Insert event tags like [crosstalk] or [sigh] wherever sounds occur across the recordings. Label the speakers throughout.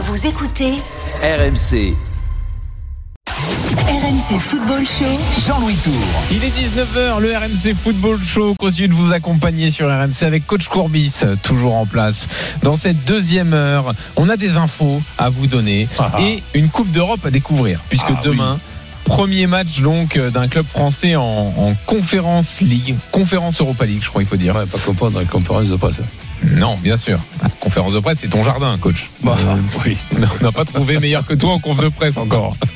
Speaker 1: Vous écoutez
Speaker 2: RMC,
Speaker 1: RMC Football Show.
Speaker 2: Jean-Louis Tour.
Speaker 3: Il est 19h, le RMC Football Show continue de vous accompagner sur RMC avec Coach Courbis, toujours en place. Dans cette deuxième heure, on a des infos à vous donner et une Coupe d'Europe à découvrir, puisque
Speaker 4: Ah
Speaker 3: demain, premier match donc d'un club français en, en Conférence League, Conférence Europa League, je crois qu'il faut dire.
Speaker 4: Ouais, pas comprendre dans la conférence de presse.
Speaker 3: Non, bien sûr. Conférence de presse, c'est ton jardin, coach.
Speaker 4: Bah,
Speaker 3: Euh,
Speaker 4: oui. [laughs]
Speaker 3: On n'a pas trouvé meilleur que toi en conf de presse encore. [laughs]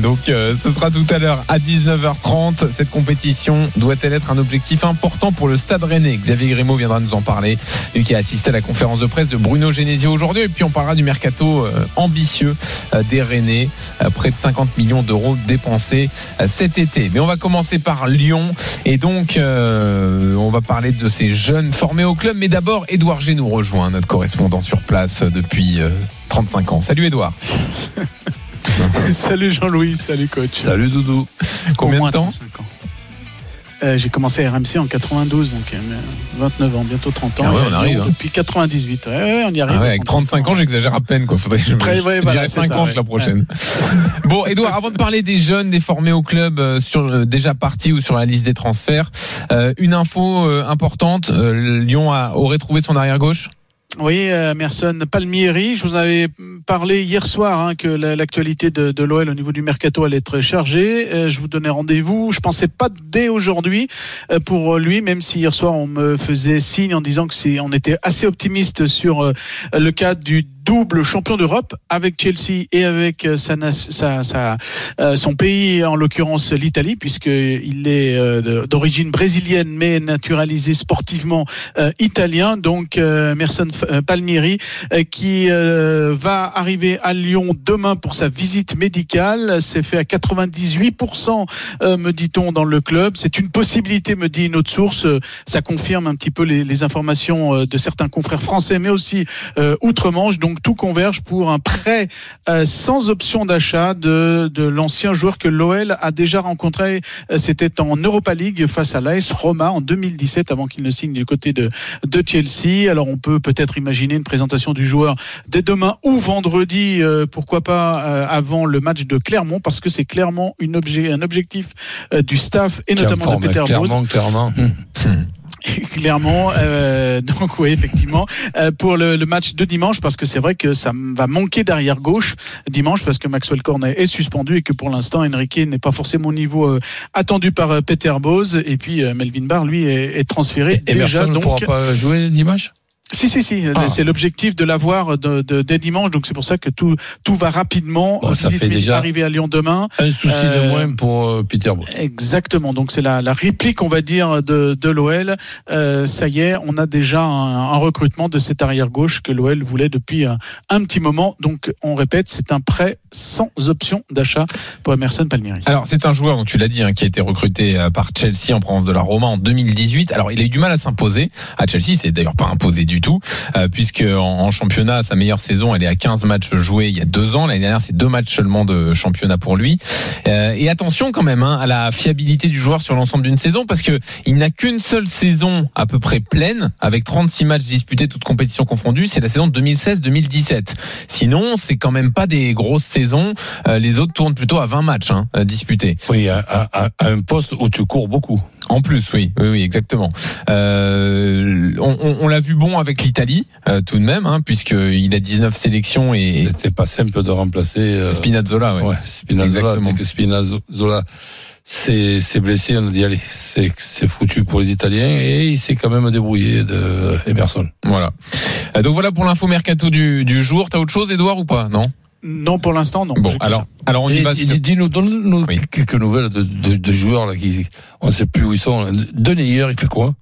Speaker 3: Donc euh, ce sera tout à l'heure à 19h30. Cette compétition doit-elle être un objectif important pour le Stade Rennais? Xavier Grimaud viendra nous en parler. Lui qui a assisté à la conférence de presse de Bruno Genesio aujourd'hui. Et puis on parlera du mercato euh, ambitieux euh, des Rennais. Près de 50 millions d'euros dépensés cet été. Mais on va commencer par Lyon. Et donc on va parler de ces jeunes formés au club. Mais d'abord, Édouard G rejoint, notre correspondant sur place depuis euh, 35 ans. Salut Édouard. [laughs] [laughs]
Speaker 5: salut Jean-Louis, salut coach.
Speaker 4: Salut Doudou.
Speaker 3: Combien
Speaker 5: moins
Speaker 3: de temps
Speaker 5: 35 ans. Euh, J'ai commencé à RMC en 92, donc euh, 29 ans, bientôt 30 ans.
Speaker 3: Ah ouais, on arrive, hein.
Speaker 5: Depuis 98, ouais, ouais, on y arrive.
Speaker 3: Ah avec 35 ans, j'exagère à peine. Quoi. Faudrait que je
Speaker 5: voilà, c'est
Speaker 3: 50
Speaker 5: ça, ouais.
Speaker 3: la prochaine. Bon, Edouard, avant de parler des jeunes, des formés au club, euh, sur euh, déjà partis ou sur la liste des transferts, euh, une info euh, importante. euh, Lyon a, aurait trouvé son arrière gauche?
Speaker 5: Oui, euh, Merson Palmieri, je vous avais parlé hier soir hein, que la- l'actualité de, l'OL au niveau du mercato allait être chargée. Euh, je vous donnais rendez-vous. Je pensais pas dès aujourd'hui euh, pour lui, même si hier soir on me faisait signe en disant que c'est, on était assez optimiste sur le cas du double champion d'Europe avec Chelsea et avec euh, sa, sa- sa- euh, son pays, en l'occurrence l'Italie, puisqu'il est euh, d'origine brésilienne mais naturalisé sportivement italien. Donc Merson Palmieri qui va arriver à Lyon demain pour sa visite médicale. C'est fait à 98%, euh, me dit-on, dans le club. C'est une possibilité, me dit une autre source. Ça confirme un petit peu les, les informations de certains confrères français, mais aussi outre-Manche. Donc tout converge pour un prêt euh, sans option d'achat de, de l'ancien joueur que l'OL a déjà rencontré. Euh, C'était en Europa League face à l'AS Roma en 2017, avant qu'il ne signe du côté de, de Chelsea. Alors on peut peut-être imaginer une présentation du joueur dès demain ou vendredi, euh, pourquoi pas euh, avant le match de Clermont, parce que c'est clairement une objet, un objectif euh, du staff et notamment de Peter Bose.
Speaker 4: Clairement, clairement. [laughs]
Speaker 5: Clairement, euh, [laughs] donc oui, effectivement, euh, pour le, le match de dimanche, parce que c'est vrai que ça va manquer d'arrière gauche dimanche, parce que Maxwell Cornet est suspendu et que pour l'instant Enrique n'est pas forcément au niveau euh, attendu par Peter Bose, et puis euh, Melvin Barr lui est, est transféré
Speaker 4: Et
Speaker 5: déjà.
Speaker 4: Emerson ne pourra
Speaker 5: Donc,
Speaker 4: pas jouer dimanche?
Speaker 5: Si si si,
Speaker 4: Ah.
Speaker 5: c'est l'objectif de l'avoir de, de, dès dimanche, donc c'est pour ça que tout tout va rapidement.
Speaker 4: Bon, ça fait déjà-
Speaker 5: arriver à Lyon demain.
Speaker 4: Un souci
Speaker 5: Euh,
Speaker 4: de moins pour euh, Peter.
Speaker 5: Exactement. Donc c'est la, la réplique, on va dire, de, de l'OL. Euh, ça y est, on a déjà un, un recrutement de cet arrière gauche que l'OL voulait depuis un, un petit moment. Donc on répète, c'est un prêt sans option d'achat pour Emerson Palmieri.
Speaker 3: Alors c'est un joueur, donc tu l'as dit, hein, qui a été recruté euh, par Chelsea en province de la Roma en 2018. Alors il a eu du mal à s'imposer à Chelsea, c'est d'ailleurs pas imposé du euh, puisque en, en championnat, sa meilleure saison, elle est à 15 matchs joués il y a deux ans. L'année dernière, c'est deux matchs seulement de championnat pour lui. Euh, et attention quand même hein, à la fiabilité du joueur sur l'ensemble d'une saison, parce que il n'a qu'une seule saison à peu près pleine, avec 36 matchs disputés, toutes compétitions confondues. C'est la saison 2016-2017. Sinon, c'est quand même pas des grosses saisons. Euh, les autres tournent plutôt à 20 matchs hein, disputés.
Speaker 4: Oui, à- à- à un poste où tu cours beaucoup.
Speaker 3: En plus, oui, oui, oui exactement. Euh, on on- on l'a vu bon avec l'Italie, euh, tout de même, hein, puisqu'il a 19 sélections et
Speaker 4: C'était pas simple de remplacer. euh,
Speaker 3: Spinazzola. Ouais.
Speaker 4: Ouais, Spinazzola.
Speaker 3: Exactement.
Speaker 4: Dès que Spinazzola s'est blessé, on a dit allez, c'est c'est foutu pour les Italiens et il s'est quand même débrouillé de Emerson.
Speaker 3: Voilà. Euh, donc voilà pour l'info mercato du, du jour. T'as autre chose, Edouard, ou pas? Non?
Speaker 5: Non, pour l'instant, non.
Speaker 3: Bon, alors,
Speaker 5: ça.
Speaker 3: alors on y
Speaker 4: Et-
Speaker 3: va.
Speaker 4: et Dis-nous, donne-nous
Speaker 3: Oui.
Speaker 4: quelques nouvelles de, de, de joueurs là qui, on ne sait plus où ils sont. Deneyer, il fait quoi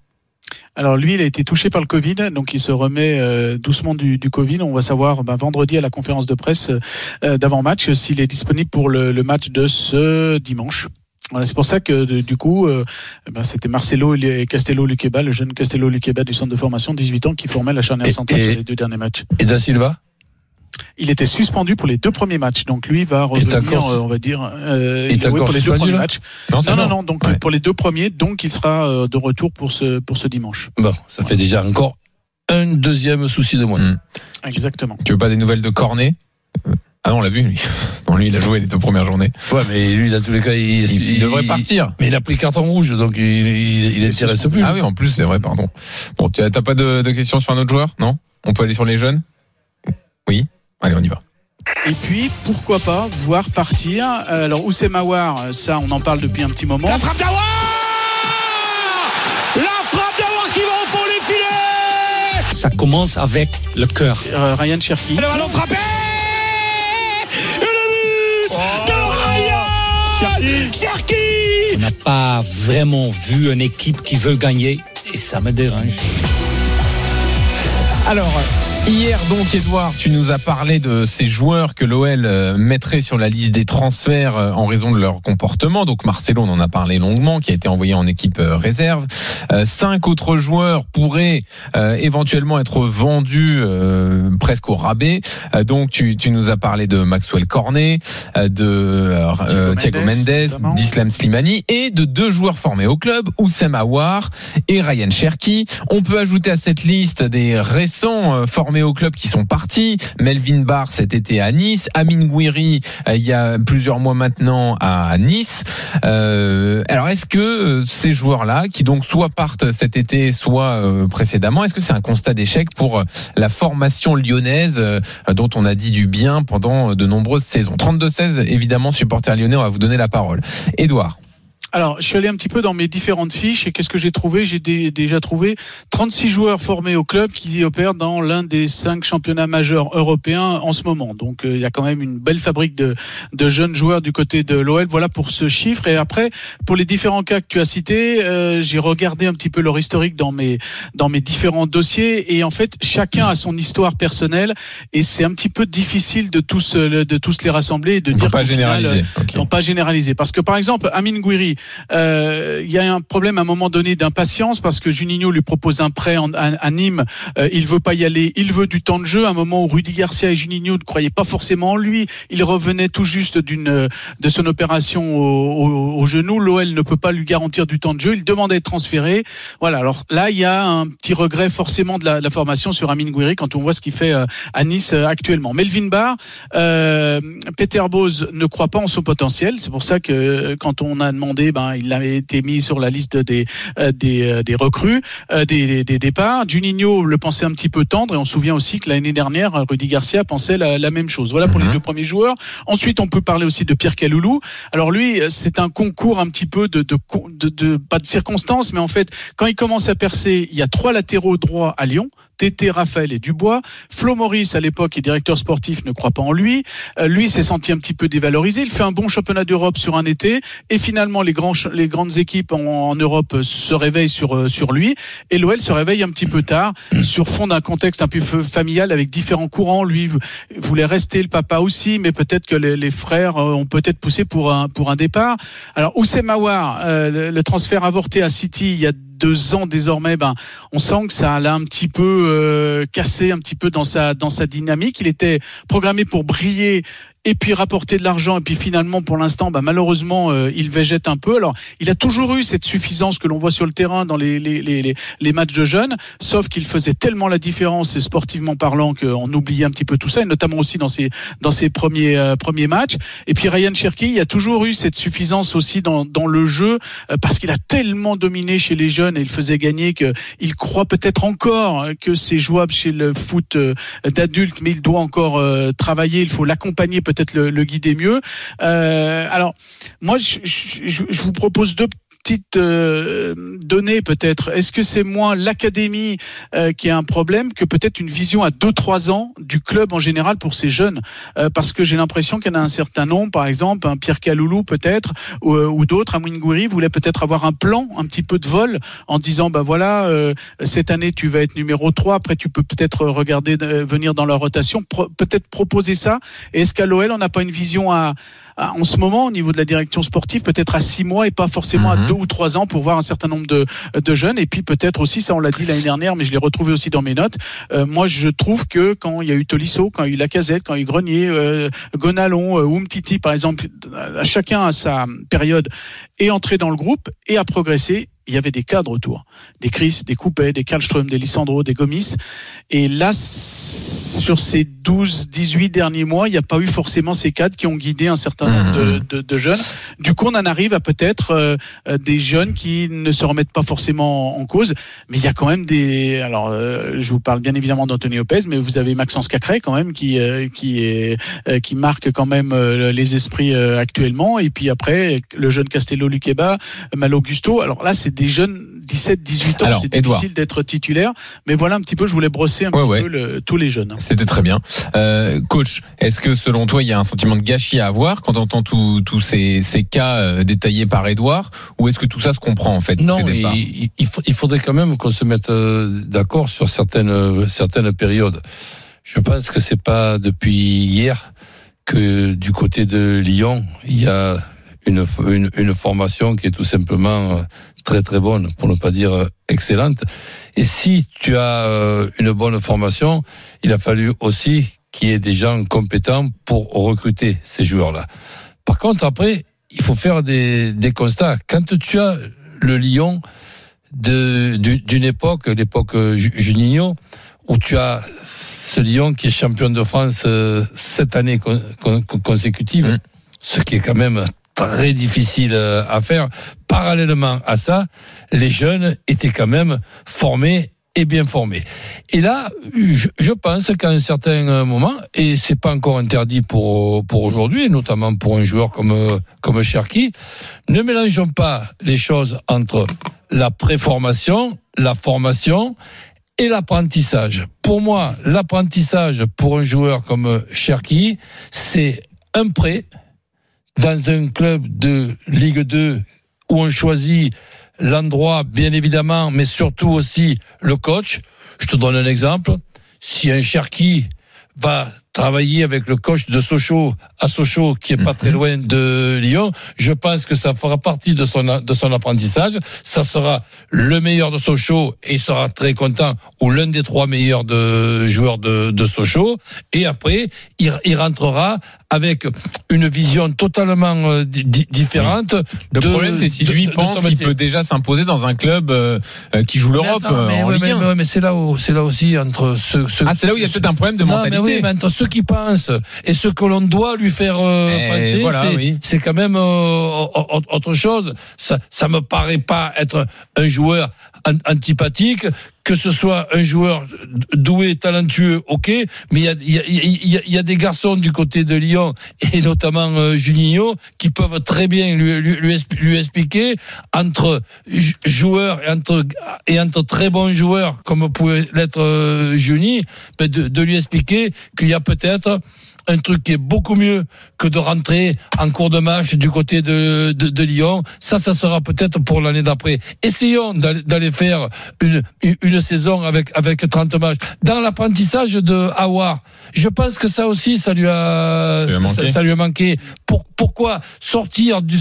Speaker 5: Alors lui, il a été touché par le Covid, donc il se remet euh, doucement du, du, Covid. On va savoir ben, vendredi à la conférence de presse euh, d'avant-match s'il est disponible pour le, le, match de ce dimanche. Voilà, c'est pour ça que du coup, euh, ben, c'était Marcelo et Castello Luqueba, le jeune Castello Luqueba du centre de formation, 18 ans, qui formait la charnière centrale sur les deux derniers matchs.
Speaker 4: Et Da Silva
Speaker 5: il était suspendu pour les deux premiers matchs. Donc lui va revenir, on va dire,
Speaker 4: euh, il pour
Speaker 5: les deux premiers matchs.
Speaker 3: Non,
Speaker 5: non, non, non, donc ouais. pour les deux premiers, donc il sera euh, de retour pour ce pour ce dimanche.
Speaker 4: Bon, ça fait déjà encore un deuxième souci de moins.
Speaker 5: Mmh. Exactement.
Speaker 3: Tu veux pas des nouvelles de Cornet? Ah non, on l'a vu, lui. [laughs] Non, lui, il a joué les deux premières journées.
Speaker 4: Ouais, mais lui, dans tous les cas, il,
Speaker 3: il, il devrait partir.
Speaker 4: Mais il a pris carton rouge, donc il, il, il intéresse plus.
Speaker 3: Ah oui, en plus, c'est vrai, pardon. Bon, tu t'as pas de, de questions sur un autre joueur? Non? On peut aller sur les jeunes? Allez, on y va.
Speaker 5: Et puis, pourquoi pas voir partir. Alors, Oussem Aouar, ça, on en parle depuis un petit moment.
Speaker 2: La frappe d'Aouar La frappe d'Aouar qui va au fond des filets
Speaker 6: Ça commence avec le cœur.
Speaker 5: Euh, Ryan Cherki.
Speaker 2: Le ballon frappé Et le but oh de Ryan Cherki
Speaker 6: On n'a pas vraiment vu une équipe qui veut gagner et ça me dérange.
Speaker 3: Alors, Hier donc, Edouard, tu nous as parlé de ces joueurs que l'OL mettrait sur la liste des transferts en raison de leur comportement. Donc Marcelo, on en a parlé longuement, qui a été envoyé en équipe réserve. cinq autres joueurs pourraient éventuellement être vendus euh, presque au rabais. donc tu, tu, nous as parlé de Maxwell Cornet, de euh, Thiago Mendes, d'Islam Slimani et de deux joueurs formés au club, Oussem Aouar et Ryan Cherki. On peut ajouter à cette liste des récents formés au club qui sont partis. Melvin Barr cet été à Nice, Amin Gouiri il y a plusieurs mois maintenant à Nice. Euh, alors est-ce que ces joueurs-là, qui donc soit partent cet été, soit euh, précédemment, est-ce que c'est un constat d'échec pour la formation lyonnaise euh, dont on a dit du bien pendant de nombreuses saisons? 32-16, évidemment, supporter lyonnais, on va vous donner la parole. Édouard.
Speaker 5: Alors, je suis allé un petit peu dans mes différentes fiches et qu'est-ce que j'ai trouvé? J'ai déjà trouvé 36 joueurs formés au club qui opèrent dans l'un des cinq championnats majeurs européens en ce moment. Donc, euh, il y a quand même une belle fabrique de, de jeunes joueurs du côté de l'OL. Voilà pour ce chiffre. Et après, pour les différents cas que tu as cités, euh, j'ai regardé un petit peu leur historique dans mes dans mes différents dossiers et en fait, chacun a son histoire personnelle et c'est un petit peu difficile de tous de tous les rassembler et de
Speaker 3: on
Speaker 5: dire
Speaker 3: pas généraliser.
Speaker 5: Final, okay. non pas généraliser parce que par exemple, Amin Gouiri il euh, y a un problème à un moment donné d'impatience parce que Juninho lui propose un prêt à, à, Nîmes, euh, il veut pas y aller, il veut du temps de jeu. À un moment où Rudy Garcia et Juninho ne croyaient pas forcément en lui, il revenait tout juste d'une de son opération au, au, au genou. L'OL ne peut pas lui garantir du temps de jeu. Il demande à être transféré. Voilà. Alors là, il y a un petit regret forcément de la, de la formation sur Amin Gouiri quand on voit ce qu'il fait euh, à Nice actuellement. Melvin Barr, euh, Peter Bose ne croit pas en son potentiel. C'est pour ça que quand on a demandé, ben, il avait été mis sur la liste des euh, des, euh, des, recrues, euh, des, des, départs. Juninho le pensait un petit peu tendre et on se souvient aussi que l'année dernière, Rudy Garcia pensait la, la même chose. Voilà pour mm -hmm. les deux premiers joueurs. Ensuite, on peut parler aussi de Pierre Caloulou. Alors lui, c'est un concours un petit peu de, de, de, de pas de circonstances, mais en fait, quand il commence à percer, il y a trois latéraux droits à Lyon. Tété, Raphaël et Dubois. Flo Maurice, à l'époque, est directeur sportif, ne croit pas en lui. Euh, lui s'est senti un petit peu dévalorisé. Il fait un bon championnat d'Europe sur un été. Et finalement, les, grands, les grandes équipes en, en Europe se réveillent sur, euh, sur lui. Et l'OL se réveille un petit peu tard, sur fond d'un contexte un peu familial avec différents courants. Lui voulait rester, le papa aussi, mais peut-être que les, les, frères euh, ont peut-être poussé pour un, pour un départ. Alors, Oussem Aouar, euh, le transfert avorté à City, il y a deux ans désormais, ben, on sent que ça l'a un petit peu euh, cassé, un petit peu dans sa dans sa dynamique. Il était programmé pour briller et puis rapporter de l'argent. Et puis finalement pour l'instant bah, malheureusement euh, il végète un peu. Alors il a toujours eu cette suffisance que l'on voit sur le terrain dans les, les, les, les matchs de jeunes sauf qu'il faisait tellement la différence sportivement parlant qu'on oubliait un petit peu tout ça et notamment aussi dans ses dans ses premiers euh, premiers matchs. Et puis Ryan Cherki il a toujours eu cette suffisance aussi dans, dans le jeu euh, parce qu'il a tellement dominé chez les jeunes et il faisait gagner que il croit peut-être encore que c'est jouable chez le foot d'adultes mais il doit encore travailler il faut l'accompagner peut-être le, le, guider mieux. Euh, alors, moi, je, je, je, vous propose deux petite euh, donnée peut-être. Est-ce que c'est moins l'académie euh, qui a un problème que peut-être une vision à 2-3 ans du club en général pour ces jeunes? Euh, Parce que j'ai l'impression qu'il y en a un certain nombre, par exemple, un Pierre Caloulou peut-être, ou, ou d'autres, un Wingouiri, voulait peut-être avoir un plan, un petit peu de vol, en disant, bah voilà, euh, cette année tu vas être numéro 3, après tu peux peut-être regarder euh, venir dans la rotation, Pro- peut-être proposer ça. Est-ce qu'à l'OL on n'a pas une vision à, à- en ce moment au niveau de la direction sportive, peut-être à six mois et pas forcément à
Speaker 3: Mhm.
Speaker 5: deux ou trois ans pour voir un certain nombre de, de jeunes. Et puis peut-être aussi, ça on l'a dit l'année dernière, mais je l'ai retrouvé aussi dans mes notes. euh, moi, je trouve que quand il y a eu Tolisso, quand il y a eu Lacazette, quand il y a eu Grenier, euh, Gonalon, euh, Umtiti par exemple, chacun à sa période, est entré dans le groupe et a progressé. Il y avait des cadres autour, des Chris, des Coupet, des Karlström, des Lissandro, des Gomis. Et là, sur ces 12, 18 derniers mois, il n'y a pas eu forcément ces cadres qui ont guidé un certain nombre de, de- de jeunes. Du coup, on en arrive à peut-être euh, euh, des jeunes qui ne se remettent pas forcément en cause. Mais il y a quand même des. Alors, euh, je vous parle bien évidemment d'Anthony Lopez, mais vous avez Maxence Cacré quand même qui euh, qui est euh, qui marque quand même euh, les esprits euh, actuellement. Et puis après, le jeune Castello Luqueba, Malo Gusto. Alors là, c'est des jeunes 17, 18 ans. C'est difficile d'être titulaire. Mais voilà un petit peu. Je voulais brosser un
Speaker 3: Ouais,
Speaker 5: petit
Speaker 3: ouais.
Speaker 5: peu le- tous les jeunes.
Speaker 3: C'était très bien. Euh, coach, est-ce que selon toi, il y a un sentiment de gâchis à avoir quand on entend tous tous ces, ces cas euh, détaillés par Edouard Ou est-ce que tout ça se comprend en fait
Speaker 4: Non, il, il faudrait quand même qu'on se mette euh, d'accord sur certaines euh, certaines périodes. Je pense que c'est pas depuis hier que du côté de Lyon, il y a une, une, une formation qui est tout simplement euh, très très bonne, pour ne pas dire euh, excellente. Et si tu as euh, une bonne formation, il a fallu aussi qu'il y ait des gens compétents pour recruter ces joueurs-là. Par contre, après, il faut faire des, des constats. Quand tu as le Lyon du- d'une époque, l'époque Ju- Juninho, où tu as ce Lyon qui est champion de France euh, sept années con- con- consécutives,
Speaker 3: Mm.
Speaker 4: ce qui est quand même très difficile euh, à faire. Parallèlement à ça, les jeunes étaient quand même formés et bien formés. Et là, je, pense qu'à un certain moment, et c'est pas encore interdit pour pour aujourd'hui, notamment pour un joueur comme comme Cherki, ne mélangeons pas les choses entre la préformation, la formation et l'apprentissage. Pour moi, l'apprentissage pour un joueur comme Cherki, c'est un prêt dans un club de Ligue 2 où on choisit l'endroit, bien évidemment, mais surtout aussi le coach. Je te donne un exemple. Si un Cherki va travailler avec le coach de Sochaux à Sochaux, qui est pas très loin de Lyon, je pense que ça fera partie de son, de son apprentissage. Ça sera le meilleur de Sochaux et il sera très content, ou l'un des trois meilleurs de, joueurs de, de Sochaux. Et après, il, il rentrera avec une vision totalement euh, di- di- différente.
Speaker 3: Le
Speaker 4: de-
Speaker 3: problème, c'est si
Speaker 4: de-
Speaker 3: lui
Speaker 4: de-
Speaker 3: pense qu'il peut déjà s'imposer dans un club euh, euh, qui joue l'Europe
Speaker 4: Mais attends, mais,
Speaker 3: en
Speaker 4: ouais,
Speaker 3: Ligue
Speaker 4: mais,
Speaker 3: 1.
Speaker 4: mais- mais c'est là où, c'est là aussi entre ceux, ceux-
Speaker 3: Ah, c'est là où il y a peut-être un problème de
Speaker 4: non,
Speaker 3: mentalité.
Speaker 4: mais oui, mais entre ceux qui pensent et ce que l'on doit lui faire euh,
Speaker 3: Eh,
Speaker 4: penser,
Speaker 3: voilà,
Speaker 4: c'est,
Speaker 3: oui.
Speaker 4: quand même au- au- autre chose. Ça, ça me paraît pas être un joueur an- antipathique. Que ce soit un joueur doué, talentueux, ok, mais il y a, y, a, y, a, y a des garçons du côté de Lyon et notamment euh, Juninho qui peuvent très bien lui, lui, lui, expli- lui expliquer entre jou- joueurs et entre, et entre très bons joueurs comme pouvait l'être euh, ben de, de lui expliquer qu'il y a peut-être un truc qui est beaucoup mieux que de rentrer en cours de match du côté de, de, de Lyon. Ça, ça sera peut-être pour l'année d'après. Essayons d'aller faire une, une une saison avec, avec 30 matchs. Dans l'apprentissage de Awar, je pense que ça aussi, ça lui a,
Speaker 3: Ça lui a manqué.
Speaker 4: ça, ça lui a manqué. Pour, pourquoi sortir du,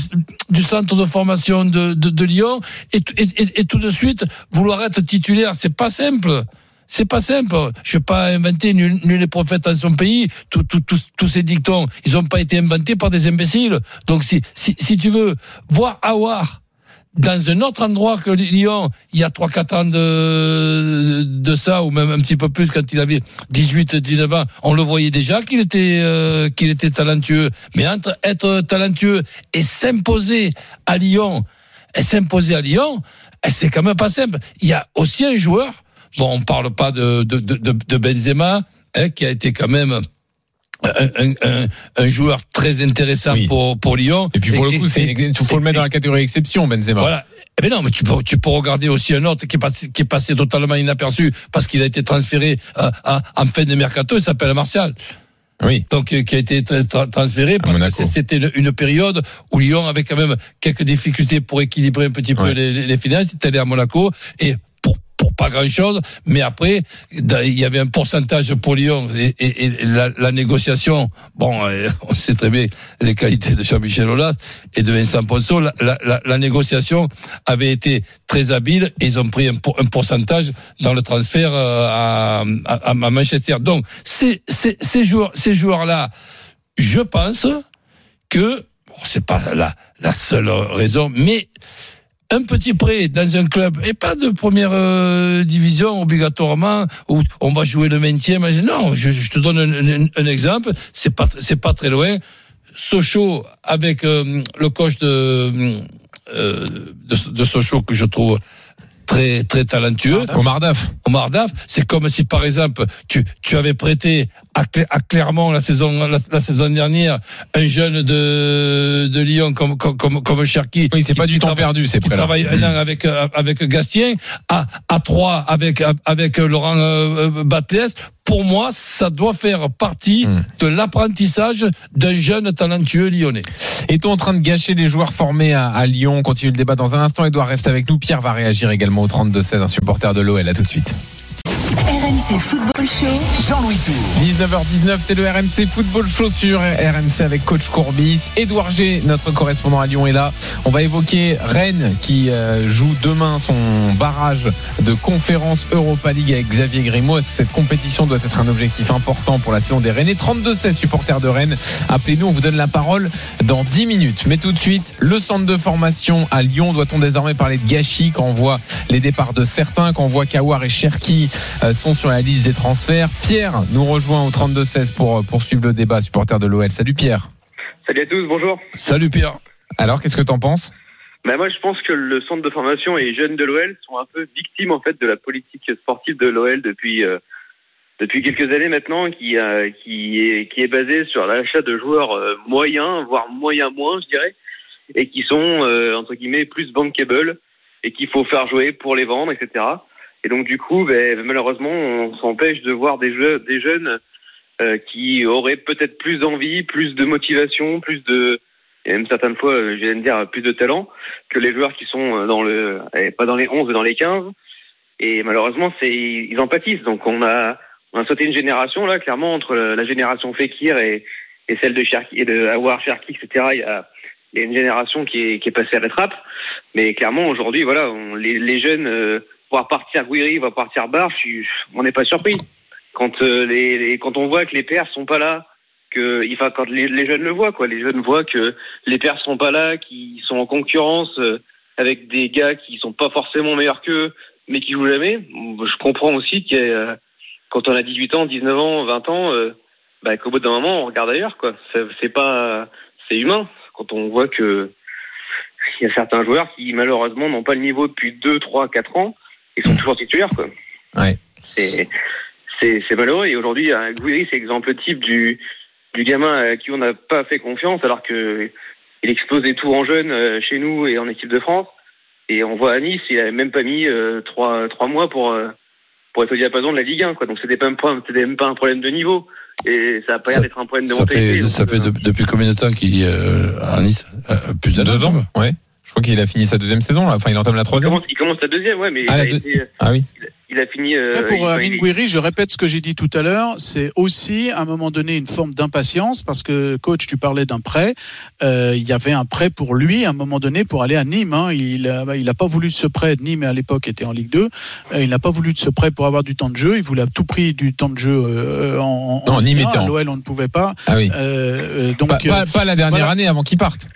Speaker 4: du centre de formation de, de, de Lyon et, et, et, et tout de suite vouloir être titulaire? C'est pas simple. C'est pas simple. Je vais pas inventer nul, nul n'est prophète dans son pays. Tous tous- tous- tous ces dictons, ils ont pas été inventés par des imbéciles. Donc si, si, si tu veux voir Awar dans un autre endroit que Lyon, il y a 3-4 ans de, de ça, ou même un petit peu plus quand il avait 18-19 ans, on le voyait déjà qu'il était, euh, qu'il était talentueux. Mais entre être talentueux et s'imposer à Lyon, et s'imposer à Lyon, eh, c'est quand même pas simple. Il y a aussi un joueur, bon, on parle pas de, de, de, Benzema, hein, qui a été quand même un, un- joueur très intéressant
Speaker 3: Oui.
Speaker 4: pour, pour Lyon.
Speaker 3: Et puis pour le coup, il faut le mettre dans la catégorie exception, Benzema.
Speaker 4: Voilà. Eh ben non, mais tu peux, tu peux regarder aussi un autre qui est passé, qui est passé totalement inaperçu parce qu'il a été transféré à, à- en fin de mercato. Il s'appelle Martial.
Speaker 3: Oui.
Speaker 4: Donc euh, qui a été tra- tra- transféré parce que c'était une, une période où Lyon avait quand même quelques difficultés pour équilibrer un petit peu
Speaker 3: Ouais.
Speaker 4: les, les finances. Il est allé à Monaco et pour pas grand chose, mais après il y avait un pourcentage pour Lyon et, la, négociation. Bon, euh, [laughs] on sait très bien les qualités de Jean-Michel Aulas et de Vincent Ponceau. La, négociation avait été très habile et ils ont pris un, pour- un pourcentage dans le transfert euh, à, Manchester. Donc ces, ces, joueurs ces joueurs là, je pense que bon, c'est pas la seule raison, mais un petit prêt dans un club et pas de première euh, division obligatoirement où on va jouer le maintien. Non, je, je te donne un, un- un exemple. C'est pas c'est pas très loin. Sochaux avec euh, le coach de, euh, de de Sochaux que je trouve très très talentueux.
Speaker 3: Omar Daf.
Speaker 4: Omar Daf, c'est comme si par exemple tu, tu avais prêté à, Clermont la saison la, la saison dernière un jeune de, de Lyon comme comme comme, Cherki.
Speaker 3: Oui, c'est pas du temps perdu, c'est prêt là.
Speaker 4: travaille un an avec euh, avec Gastien à à trois avec avec Laurent euh, euh, Batles. Pour moi, ça doit faire partie
Speaker 3: Mm.
Speaker 4: de l'apprentissage d'un jeune talentueux lyonnais.
Speaker 3: Est-on en train de gâcher les joueurs formés à, à Lyon? On continue le débat dans un instant. Edouard reste avec nous. Pierre va réagir également au 32-16, un supporter de l'OL. À tout de suite.
Speaker 7: RMC Football Show.
Speaker 8: Jean-Louis Tour.
Speaker 3: 19h19, c'est le RMC Football Show sur RMC avec coach Courbis. Édouard G, notre correspondant à Lyon, est là. On va évoquer Rennes qui euh, joue demain son barrage de conférence Europa League avec Xavier Grimaud. Est-ce que cette compétition doit être un objectif important pour la saison des Rennes 32-16 supporters de Rennes. Appelez-nous, on vous donne la parole dans 10 minutes. Mais tout de suite, le centre de formation à Lyon. Doit-on désormais parler de gâchis quand on voit les départs de certains, quand on voit Kawar et Cherki euh, sont sur la liste des transferts. Pierre nous rejoint au 32-16 pour euh, poursuivre le débat, supporter de l'OL. Salut Pierre.
Speaker 9: Salut à tous, bonjour.
Speaker 4: Salut Pierre.
Speaker 3: Alors, qu'est-ce que t'en penses?
Speaker 9: Bah moi, je pense que le centre de formation et les jeunes de l'OL sont un peu victimes en fait de la politique sportive de l'OL depuis euh, depuis quelques années maintenant, qui euh, qui est qui est basée sur l'achat de joueurs euh, moyens, voire moyens moins, je dirais, et qui sont entre guillemets plus bankable et qu'il faut faire jouer pour les vendre, etc. Et donc du coup, ben, malheureusement, on s'empêche de voir des jeunes euh, qui auraient peut-être plus d'envie, plus de motivation, plus de et même certaines fois, je viens de dire, plus de talent que les joueurs qui sont euh, dans le, eh, pas dans les 11, mais dans les 15. Et malheureusement, c'est, ils en pâtissent. Donc on a, on a sauté une génération là, clairement entre la génération Fekir et, et celle de Cherki, et de Awar, Cherki, etc. Il y a, il y a une génération qui est, qui est passée à la trappe. Mais clairement, aujourd'hui, voilà, on, les, les jeunes, euh, voir partir Guiri, voir partir suis- on n'est pas surpris. Quand euh, les, quand on voit que les pères sont pas là, que, enfin, quand les, les jeunes le voient, quoi, les jeunes voient que les pères sont pas là, qu'ils sont en concurrence euh, avec des gars qui sont pas forcément meilleurs qu'eux, mais qui jouent jamais. Je comprends aussi a, euh, quand on a 18 ans, 19 ans, 20 ans, euh, bah, qu'au bout d'un moment, on regarde ailleurs, quoi. C'est pas, c'est humain. Quand on voit que il y a certains joueurs qui malheureusement n'ont pas le niveau depuis 2, 3, 4 ans, ils sont toujours titulaires, quoi.
Speaker 3: Ouais.
Speaker 9: C'est, c'est, c'est malheureux. Et aujourd'hui, un Gouiri, c'est l'exemple type du, du gamin à qui on n'a pas fait confiance, alors que il explosait tout en jeune euh, chez nous et en équipe de France. Et on voit à Nice, il avait même pas mis euh, trois, trois mois pour, euh, pour être au diapason de la Ligue 1, quoi. Donc c'était pas un point, c'était même pas un problème de niveau. Et ça a pas l'air d'être un problème de
Speaker 4: Ça
Speaker 9: mentalité.
Speaker 4: fait,
Speaker 9: Donc,
Speaker 4: ça fait
Speaker 9: euh,
Speaker 4: de- depuis combien de temps qu'il est euh, à Nice Euh, Plus d'un
Speaker 3: Deux
Speaker 4: an.
Speaker 3: ans Ouais. Je crois qu'il a fini sa deuxième saison, là. Enfin, il entame la
Speaker 9: il,
Speaker 3: troisième.
Speaker 9: commence, il commence la deuxième, ouais, mais
Speaker 3: Ah,
Speaker 9: il, a
Speaker 3: deux-
Speaker 9: été-
Speaker 3: Ah oui.
Speaker 9: il a fini. euh,
Speaker 5: Après, pour Amine
Speaker 9: il-
Speaker 5: Gouiri, je répète ce que j'ai dit tout à l'heure, c'est aussi à un moment donné une forme d'impatience parce que coach, tu parlais d'un prêt. Euh, il y avait un prêt pour lui à un moment donné pour aller à Nîmes. hein. Il a, il a pas voulu de ce prêt. Nîmes à l'époque était en Ligue 2. Euh, il n'a pas voulu de ce prêt pour avoir du temps de jeu. Il voulait à tout prix du temps de jeu euh, en,
Speaker 3: Non,
Speaker 5: en
Speaker 3: Nîmes
Speaker 5: Ligue 1.
Speaker 3: était en-
Speaker 5: À l'OL, on ne pouvait pas.
Speaker 3: Ah oui.
Speaker 5: Euh, euh, donc
Speaker 3: Pas, pas-
Speaker 5: euh,
Speaker 3: pas la dernière
Speaker 5: voilà.
Speaker 3: année avant qu'il parte.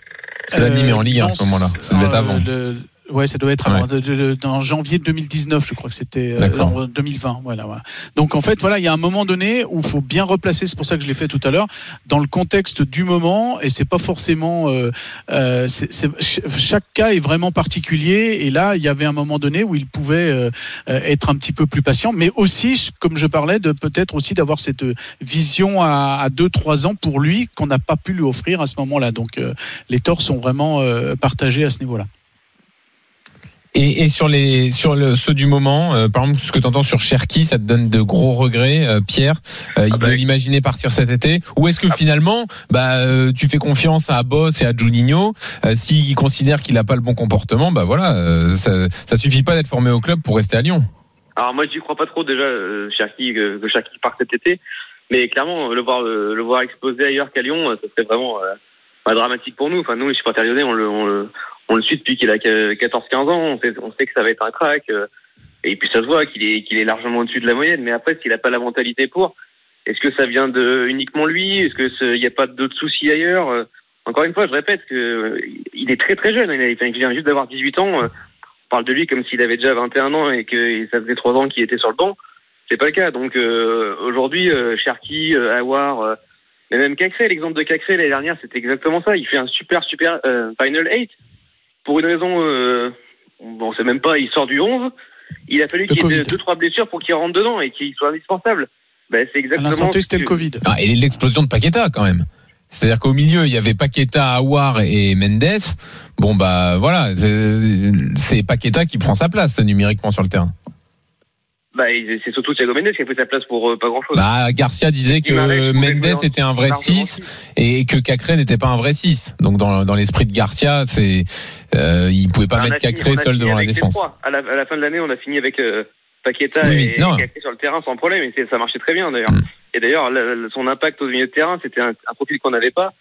Speaker 3: Parce que la Nîmes est en Ligue 1 à
Speaker 5: non,
Speaker 3: ce moment-là. Ça devait être
Speaker 5: euh,
Speaker 3: avant.
Speaker 5: le- Ouais, ça doit être
Speaker 3: Ouais.
Speaker 5: alors, de- de- de- dans janvier 2019, je crois que c'était euh,
Speaker 3: D'accord.
Speaker 5: en 2020. Voilà, voilà. Donc en fait, voilà, il y a un moment donné où il faut bien replacer. C'est pour ça que je l'ai fait tout à l'heure dans le contexte du moment. Et c'est pas forcément. Euh, euh, c'est- ch- chaque cas est vraiment particulier. Et là, il y avait un moment donné où il pouvait euh, euh, être un petit peu plus patient, mais aussi, comme je parlais, de peut-être aussi d'avoir cette euh, vision à, à deux, trois ans pour lui qu'on n'a pas pu lui offrir à ce moment-là. Donc euh, les torts sont vraiment euh, partagés à ce niveau-là.
Speaker 3: Et, et sur les sur le, ceux du moment, euh, par exemple, ce que tu entends sur Cherki, ça te donne de gros regrets, euh, Pierre, euh,
Speaker 9: Ah bah,
Speaker 3: de l'imaginer partir cet été Ou est-ce que finalement, bah, euh, tu fais confiance à Boss et à Juninho euh, S'ils considèrent qu'il n'a pas le bon comportement, bah voilà, euh, ça, ça suffit pas d'être formé au club pour rester à Lyon.
Speaker 9: Alors moi, j'y crois pas trop déjà, euh, Cherki, que, que Cherki parte cet été. Mais clairement, le voir, le, voir exposé ailleurs qu'à Lyon, ça serait vraiment euh, pas dramatique pour nous. Enfin, nous, les supporters lyonnais, on le, on le, on le suit depuis qu'il a 14-15 ans. On sait, on sait que ça va être un crack. euh, et puis ça se voit qu'il est, qu'il est largement au-dessus de la moyenne. Mais après, s'il a pas la mentalité pour, est-ce que ça vient de uniquement lui? Est-ce que il n'y a pas d'autres soucis ailleurs? Euh, Encore une fois, je répète que euh, il est très très jeune. Il, vient juste d'avoir 18 ans. On parle de lui comme s'il avait déjà 21 ans et que ça faisait 3 ans qu'il était sur le banc. C'est pas le cas. Donc euh, aujourd'hui, euh, Cherki, Awar, mais même Cacré, l'exemple de Cacré l'année dernière, c'était exactement ça. Il fait un super super Final 8 pour une raison, euh, bon, c'est même pas, il sort du 11. Il a fallu qu'il y ait
Speaker 5: Covid.
Speaker 9: deux, deux trois blessures pour qu'il rentre dedans et qu'il soit indispensable. Ben, c'est exactement. ce
Speaker 5: c'était le Covid.
Speaker 3: Ah, et l'explosion de Paqueta quand même. C'est-à-dire qu'au milieu, il y avait Paqueta, Awar et Mendes. Bon bah voilà, c'est c'est Paqueta qui prend sa place numériquement sur le terrain.
Speaker 9: Bah, c'est surtout Thiago Mendes qui a pris sa place pour euh, pas grand chose.
Speaker 3: Bah Garcia disait que Mendes
Speaker 9: en-
Speaker 3: était un vrai
Speaker 9: largement
Speaker 3: 6 et que Cacré n'était pas un vrai 6. Donc dans, dans l'esprit de Garcia, c'est euh, il pouvait pas
Speaker 9: a
Speaker 3: mettre Cacré seul devant la défense.
Speaker 9: À la, à la fin de l'année, on a fini avec euh, Paqueta
Speaker 3: Oui,
Speaker 9: et,
Speaker 3: non.
Speaker 9: Cacré sur le terrain sans problème. Et ça marchait très bien d'ailleurs.
Speaker 3: Mm.
Speaker 9: Et d'ailleurs, le- le- son impact au milieu de terrain, c'était un, un profil qu'on n'avait pas.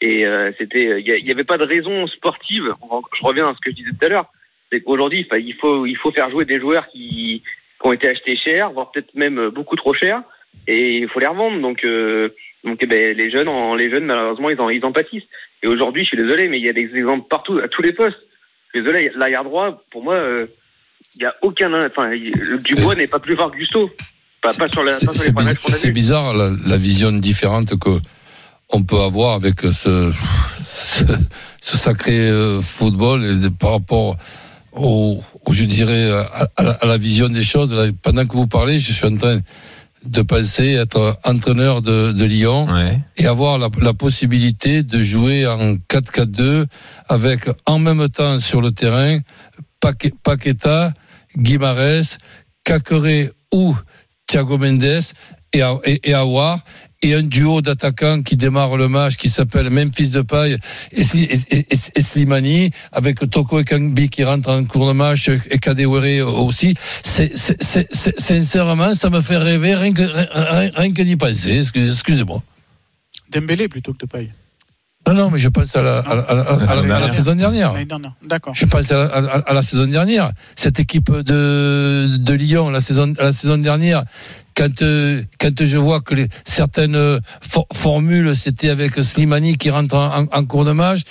Speaker 9: Et euh, c'était, il n'y avait pas de raison sportive. Je reviens à ce que je disais tout à l'heure. C'est qu'aujourd'hui, il faut, il faut faire jouer des joueurs qui, qui ont été achetés cher, voire peut-être même euh, beaucoup trop cher, et il faut les revendre. Donc, euh, donc, eh ben, les jeunes, en, les jeunes, malheureusement, ils en, ils en pâtissent. Et aujourd'hui, je suis désolé, mais il y a des exemples partout, à tous les postes. Je suis désolé, l'arrière droit, pour moi, euh, il y a aucun, enfin, Dubois n'est pas plus fort que Gusto. Pas, pas sur la, pas
Speaker 4: C'est
Speaker 9: sur les
Speaker 4: c'est
Speaker 9: qu'on a
Speaker 4: bizarre la, la vision différente que on peut avoir avec ce, ce, [laughs] ce sacré football et par rapport au, au- je dirais à, à la, à la vision des choses. Pendant que vous parlez, je suis en train de penser être entraîneur de, de Lyon
Speaker 3: Ouais.
Speaker 4: et avoir la, la possibilité de jouer en 4-4-2 avec en même temps sur le terrain Paque- Paqueta, Guimarães, Cacré ou Thiago Mendes et, et, et Aouar et un duo d'attaquants qui démarre le match qui s'appelle Memphis Depay et, et, et, et Slimani avec Toko Ekambi qui rentre en cours de match et Kadewere aussi. C'est, c'est, c'est, c'est- sincèrement, ça me fait rêver rien que, rien, rien que d'y penser. Excuse- Excusez-moi.
Speaker 5: Dembélé plutôt que de paille.
Speaker 4: Non, non, mais je pense à la, à la, à la- à la- saison dernière.
Speaker 5: Dernière. D'accord.
Speaker 4: Je pense à la, à- à la saison dernière. Cette équipe de, de Lyon, la saison, la saison dernière, quand, euh, quand je vois que les, certaines euh, for- formules, c'était avec Slimani qui rentre en, en- cours de match,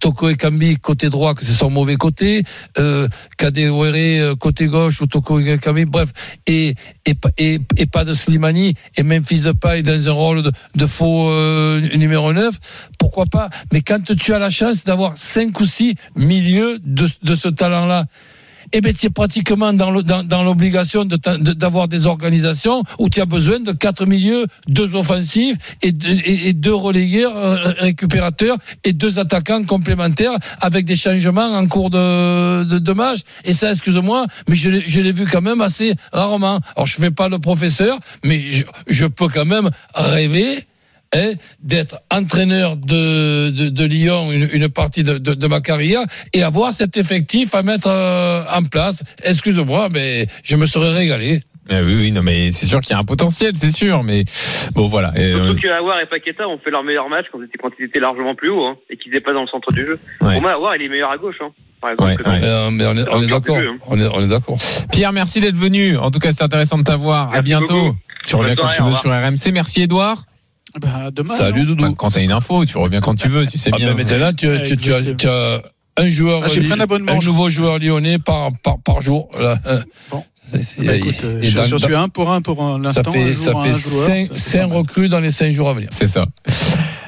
Speaker 4: Toko Ekambi côté droit, que c'est son mauvais côté, euh, Kadewere euh, côté gauche ou Toko Ekambi, bref, et, et, et, et pas de Slimani et Memphis Depay dans un rôle de, de faux euh, numéro 9, pourquoi pas? Mais quand tu as la chance d'avoir cinq ou six milieux de, de ce talent-là, eh ben, tu es pratiquement dans l'obligation d'avoir des organisations où tu as besoin de quatre milieux, deux offensifs et deux, relayeurs, récupérateurs et deux attaquants complémentaires avec des changements en cours de, de, match. Et ça, excuse-moi, mais je, l'ai- vu quand même assez rarement. Alors, je fais pas le professeur, mais je peux quand même rêver hein, d'être entraîneur de, de, de Lyon une, une partie de, de, de ma carrière et avoir cet effectif à mettre euh, en place. Excuse-moi, mais je me serais régalé.
Speaker 3: Ah oui, oui, non, mais c'est sûr qu'il y a un potentiel, c'est sûr, mais bon, voilà. Et, euh,
Speaker 9: Surtout que Awar et Paqueta ont fait leur meilleur match quand ils étaient, quand ils étaient largement plus haut hein, et qu'ils n'étaient pas dans le centre du jeu.
Speaker 3: Ouais.
Speaker 9: Pour moi, Awar, il est meilleur à gauche. Hein, par exemple.
Speaker 3: Ouais, ouais.
Speaker 4: Euh, mais on est, on est d'accord.
Speaker 9: hein.
Speaker 4: On est, on est d'accord.
Speaker 3: Pierre, merci d'être venu. En tout cas, c'est intéressant de t'avoir. à bientôt.
Speaker 9: beaucoup.
Speaker 3: Tu reviens quand tu veux sur RMC. Merci Edouard.
Speaker 5: Bah, demain.
Speaker 4: Salut Doudou.
Speaker 3: Bah, quand t'as une info, tu reviens quand tu veux, tu sais
Speaker 4: Ah
Speaker 3: bien.
Speaker 4: ben maintenant, tu, tu, tu as, tu as un joueur,
Speaker 5: Ah, un abonnement, je
Speaker 4: nouveau joueur lyonnais par, par, par jour. Là.
Speaker 5: Bon. Bah, écoute, euh,
Speaker 4: et
Speaker 5: je,
Speaker 4: dans-
Speaker 5: je suis un pour un pour un-
Speaker 4: ça
Speaker 5: l'instant.
Speaker 4: fait,
Speaker 5: un
Speaker 4: ça fait
Speaker 5: un joueur,
Speaker 4: cinq, cinq recrues dans les cinq jours à venir.
Speaker 3: C'est ça.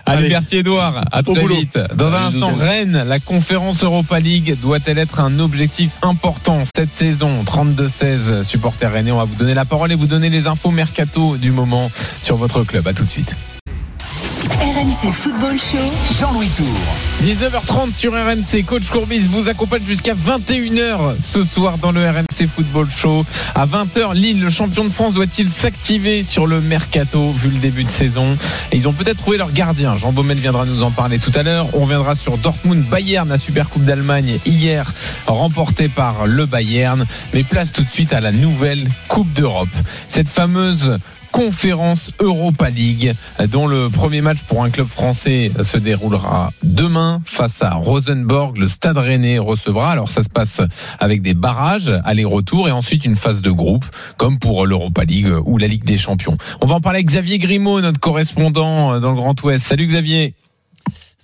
Speaker 3: Allez,
Speaker 5: Allez.
Speaker 3: merci Edouard. À très
Speaker 5: boulot.
Speaker 3: vite. Dans un instant. Rennes, la conférence Europa League doit-elle être un objectif important cette saison? 32-16 supporters rennais. On va vous donner la parole et vous donner les infos mercato du moment sur votre club. À tout de suite.
Speaker 7: RMC Football Show.
Speaker 8: Jean-Louis Tour.
Speaker 3: 19h30 sur RMC. Coach Courbis vous accompagne jusqu'à 21h ce soir dans le RMC Football Show. À 20h, Lille, le champion de France, doit-il s'activer sur le mercato vu le début de saison? Et Ils ont peut-être trouvé leur gardien. Jean Baumel viendra nous en parler tout à l'heure. On reviendra sur Dortmund Bayern, la Super Coupe d'Allemagne hier remportée par le Bayern. Mais place tout de suite à la nouvelle Coupe d'Europe. Cette fameuse conférence Europa League dont le premier match pour un club français se déroulera demain face à Rosenborg. Le Stade Rennais recevra. Alors ça se passe avec des barrages aller-retour et ensuite une phase de groupe comme pour l'Europa League ou la Ligue des Champions. On va en parler avec Xavier Grimaud, notre correspondant dans le Grand Ouest. Salut Xavier.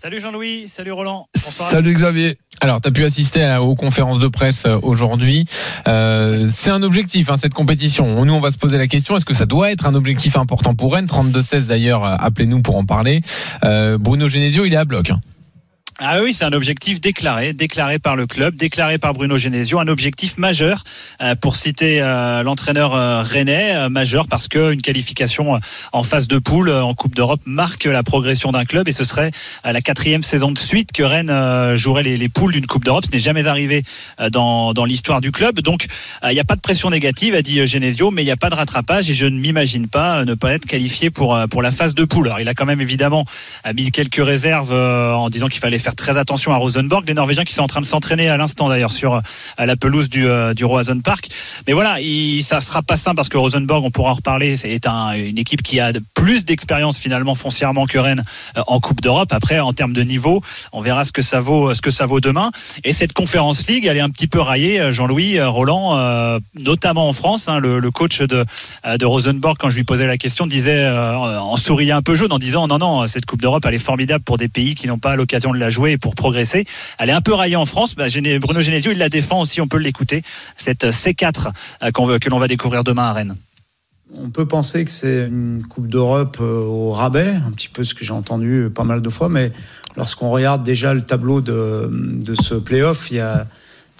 Speaker 10: Salut Jean-Louis, salut Roland.
Speaker 4: Salut. Xavier.
Speaker 3: Alors, tu as pu assister à- aux conférences de presse euh, aujourd'hui. Euh, c'est un objectif, hein, cette compétition. Nous, on va se poser la question, est-ce que ça doit être un objectif important pour Rennes? 32-16 d'ailleurs, euh, appelez-nous pour en parler. Bruno Genesio, il est à bloc. hein.
Speaker 10: Ah oui, c'est un objectif déclaré, déclaré par le club, déclaré par Bruno Genesio, un objectif majeur euh, pour citer euh, l'entraîneur euh, rennais, majeur parce que une qualification en phase de poule en Coupe d'Europe marque la progression d'un club et ce serait la quatrième saison de suite que Rennes jouerait les, les poules d'une Coupe d'Europe. Ce n'est jamais arrivé dans, dans l'histoire du club, donc il n'y a pas de pression négative, a dit Genesio, mais il n'y a pas de rattrapage et je ne m'imagine pas ne pas être qualifié pour pour la phase de poule. Alors il a quand même évidemment mis quelques réserves en disant qu'il fallait faire très attention à Rosenborg, les Norvégiens qui sont en train de s'entraîner à l'instant d'ailleurs sur euh, la pelouse du, euh, du Park. Mais voilà, il, ça sera pas simple parce que Rosenborg, on pourra en reparler, c'est un, une équipe qui a plus d'expérience finalement foncièrement que Rennes euh, en Coupe d'Europe. Après, en termes de niveau, on verra ce que ça vaut, ce que ça vaut demain. Et cette Conférence League, elle est un petit peu raillée, euh, Jean-Louis, Roland, notamment en France. hein, le, coach de, de Rosenborg, quand je lui posais la question, disait en souriant un peu jaune en disant non non cette Coupe d'Europe elle est formidable pour des pays qui n'ont pas l'occasion de la jouer pour progresser. Elle est un peu raillée en France. Bah, Bruno Genesio il la défend aussi, on peut l'écouter. Cette C4 euh, que l'on va découvrir demain à Rennes.
Speaker 11: On peut penser que c'est une Coupe d'Europe euh, au rabais, un petit peu ce que j'ai entendu pas mal de fois, mais lorsqu'on regarde déjà le tableau de, de ce play-off, il y a,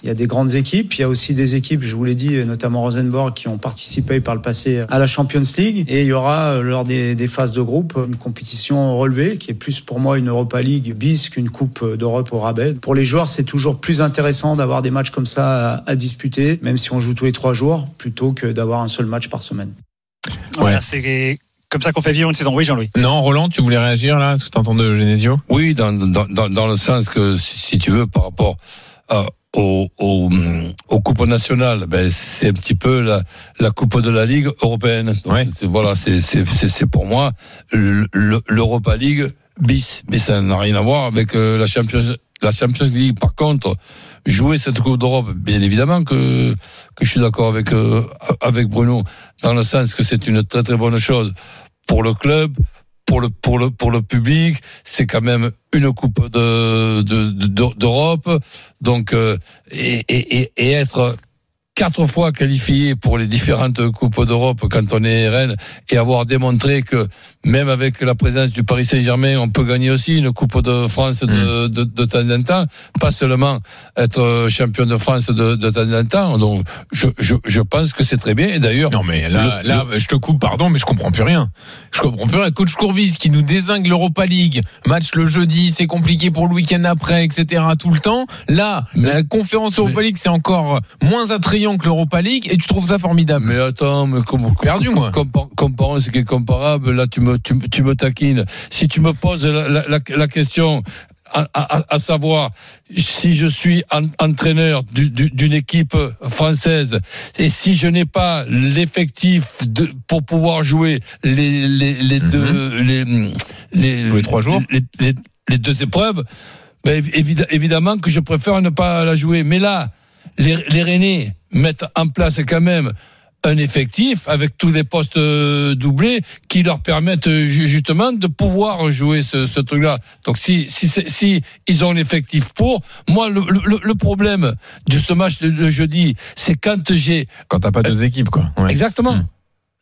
Speaker 11: il y a des grandes équipes, il y a aussi des équipes, je vous l'ai dit, notamment Rosenborg, qui ont participé par le passé à la Champions League, et il y aura euh, lors des, des phases de groupe une compétition relevée, qui est plus pour moi une Europa League bis qu'une Coupe d'Europe au rabais. Pour les joueurs, c'est toujours plus intéressant d'avoir des matchs comme ça à, à disputer, même si on joue tous les trois jours, plutôt que d'avoir un seul match par semaine.
Speaker 10: Voilà, c'est comme ça qu'on fait vivre une saison. Oui, Jean-Louis.
Speaker 3: Non, Roland, tu voulais réagir là, ce que t'entends de Genesio?
Speaker 4: Oui, dans, dans, dans, dans le sens que, si si tu veux, par rapport à, aux, aux, aux coupes nationales, ben, c'est un petit peu la, la coupe de la Ligue européenne. Donc,
Speaker 3: Ouais.
Speaker 4: Voilà, c'est c'est- c'est- c'est pour moi le- le- l'Europa League bis, mais ça n'a rien à voir avec euh, la Champions, la Champions League. Par contre, jouer cette Coupe d'Europe, bien évidemment que, que je suis d'accord avec, euh, avec Bruno, dans le sens que c'est une très très bonne chose pour le club, pour le, pour le, pour le public. C'est quand même une Coupe de, de, de- d'Europe. Donc, euh, et, et- et être quatre fois qualifié pour les différentes coupes d'Europe quand on est Rennes et avoir démontré que même avec la présence du Paris Saint-Germain, on peut gagner aussi une coupe de France de, de, de temps en temps, pas seulement être champion de France de, de temps en temps. Donc, je, je, je pense que c'est très bien. Et d'ailleurs,
Speaker 3: Non mais là,
Speaker 4: le-
Speaker 3: là, je te coupe, pardon, mais je comprends plus rien. Je comprends plus rien. Coach Courbis qui nous désingue l'Europa League, match le jeudi, c'est compliqué pour le week-end après, etc. Tout le temps. Là,
Speaker 4: Mais-
Speaker 3: la conférence Europa
Speaker 4: mais-
Speaker 3: League, c'est encore moins attrayant que l'Europa League, et tu trouves ça formidable.
Speaker 4: Mais attends, mais comme,
Speaker 3: Perdu, moi.
Speaker 4: compar- comparons ce qui est comparable. Là, tu me, tu, me- tu me taquines. Si tu me poses la, la, la- la question, à, à- à savoir si je suis en- entraîneur du- du- d'une équipe française et si je n'ai pas l'effectif pour pouvoir jouer les, les, les
Speaker 3: Mhm.
Speaker 4: deux les, les,
Speaker 3: trois jours.
Speaker 4: les, les- les deux épreuves, ben, évi- évidemment que je préfère ne pas la jouer. Mais là, les, les Rennais mettent en place quand même un effectif avec tous les postes euh, doublés qui leur permettent euh, ju- justement de pouvoir jouer ce, ce truc-là. Donc si si si ils ont l'effectif pour, moi le, le, le problème de ce match de, de jeudi, c'est quand j'ai
Speaker 3: Quand t'as pas deux équipes, quoi. Ouais.
Speaker 4: Exactement.
Speaker 3: Mm.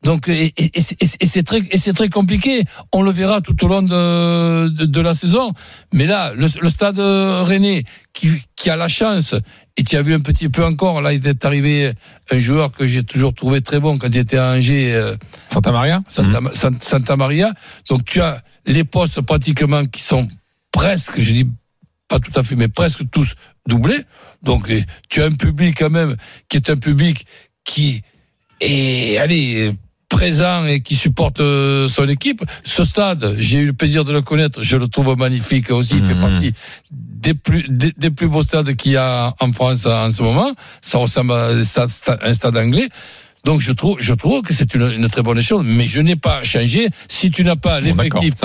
Speaker 4: Donc et, et- et c'est- très compliqué. On le verra tout au long de, de, de la saison. Mais là, le, le stade euh, Rennais qui, qui a la chance et tu as vu un petit peu encore là, il est arrivé un joueur que j'ai toujours trouvé très bon quand il était à Angers. euh,
Speaker 3: Santa Maria
Speaker 4: Santa,
Speaker 3: Mm.
Speaker 4: San- Santa Maria. Donc tu as les postes pratiquement qui sont presque, je dis pas tout à fait, mais presque tous doublés. Donc tu as un public quand même qui est un public qui est, allez, présent et qui supporte euh, son équipe. Ce stade, j'ai eu le plaisir de le connaître, je le trouve magnifique aussi, il fait
Speaker 3: Mhm.
Speaker 4: partie des plus, des, des plus beaux stades qu'il y a en France en ce moment. Ça ressemble à un stade, un stade anglais. Donc je trouve, je trouve que c'est une, une très bonne chose, mais je n'ai pas changé. Si tu n'as pas
Speaker 3: Bon,
Speaker 4: l'effectif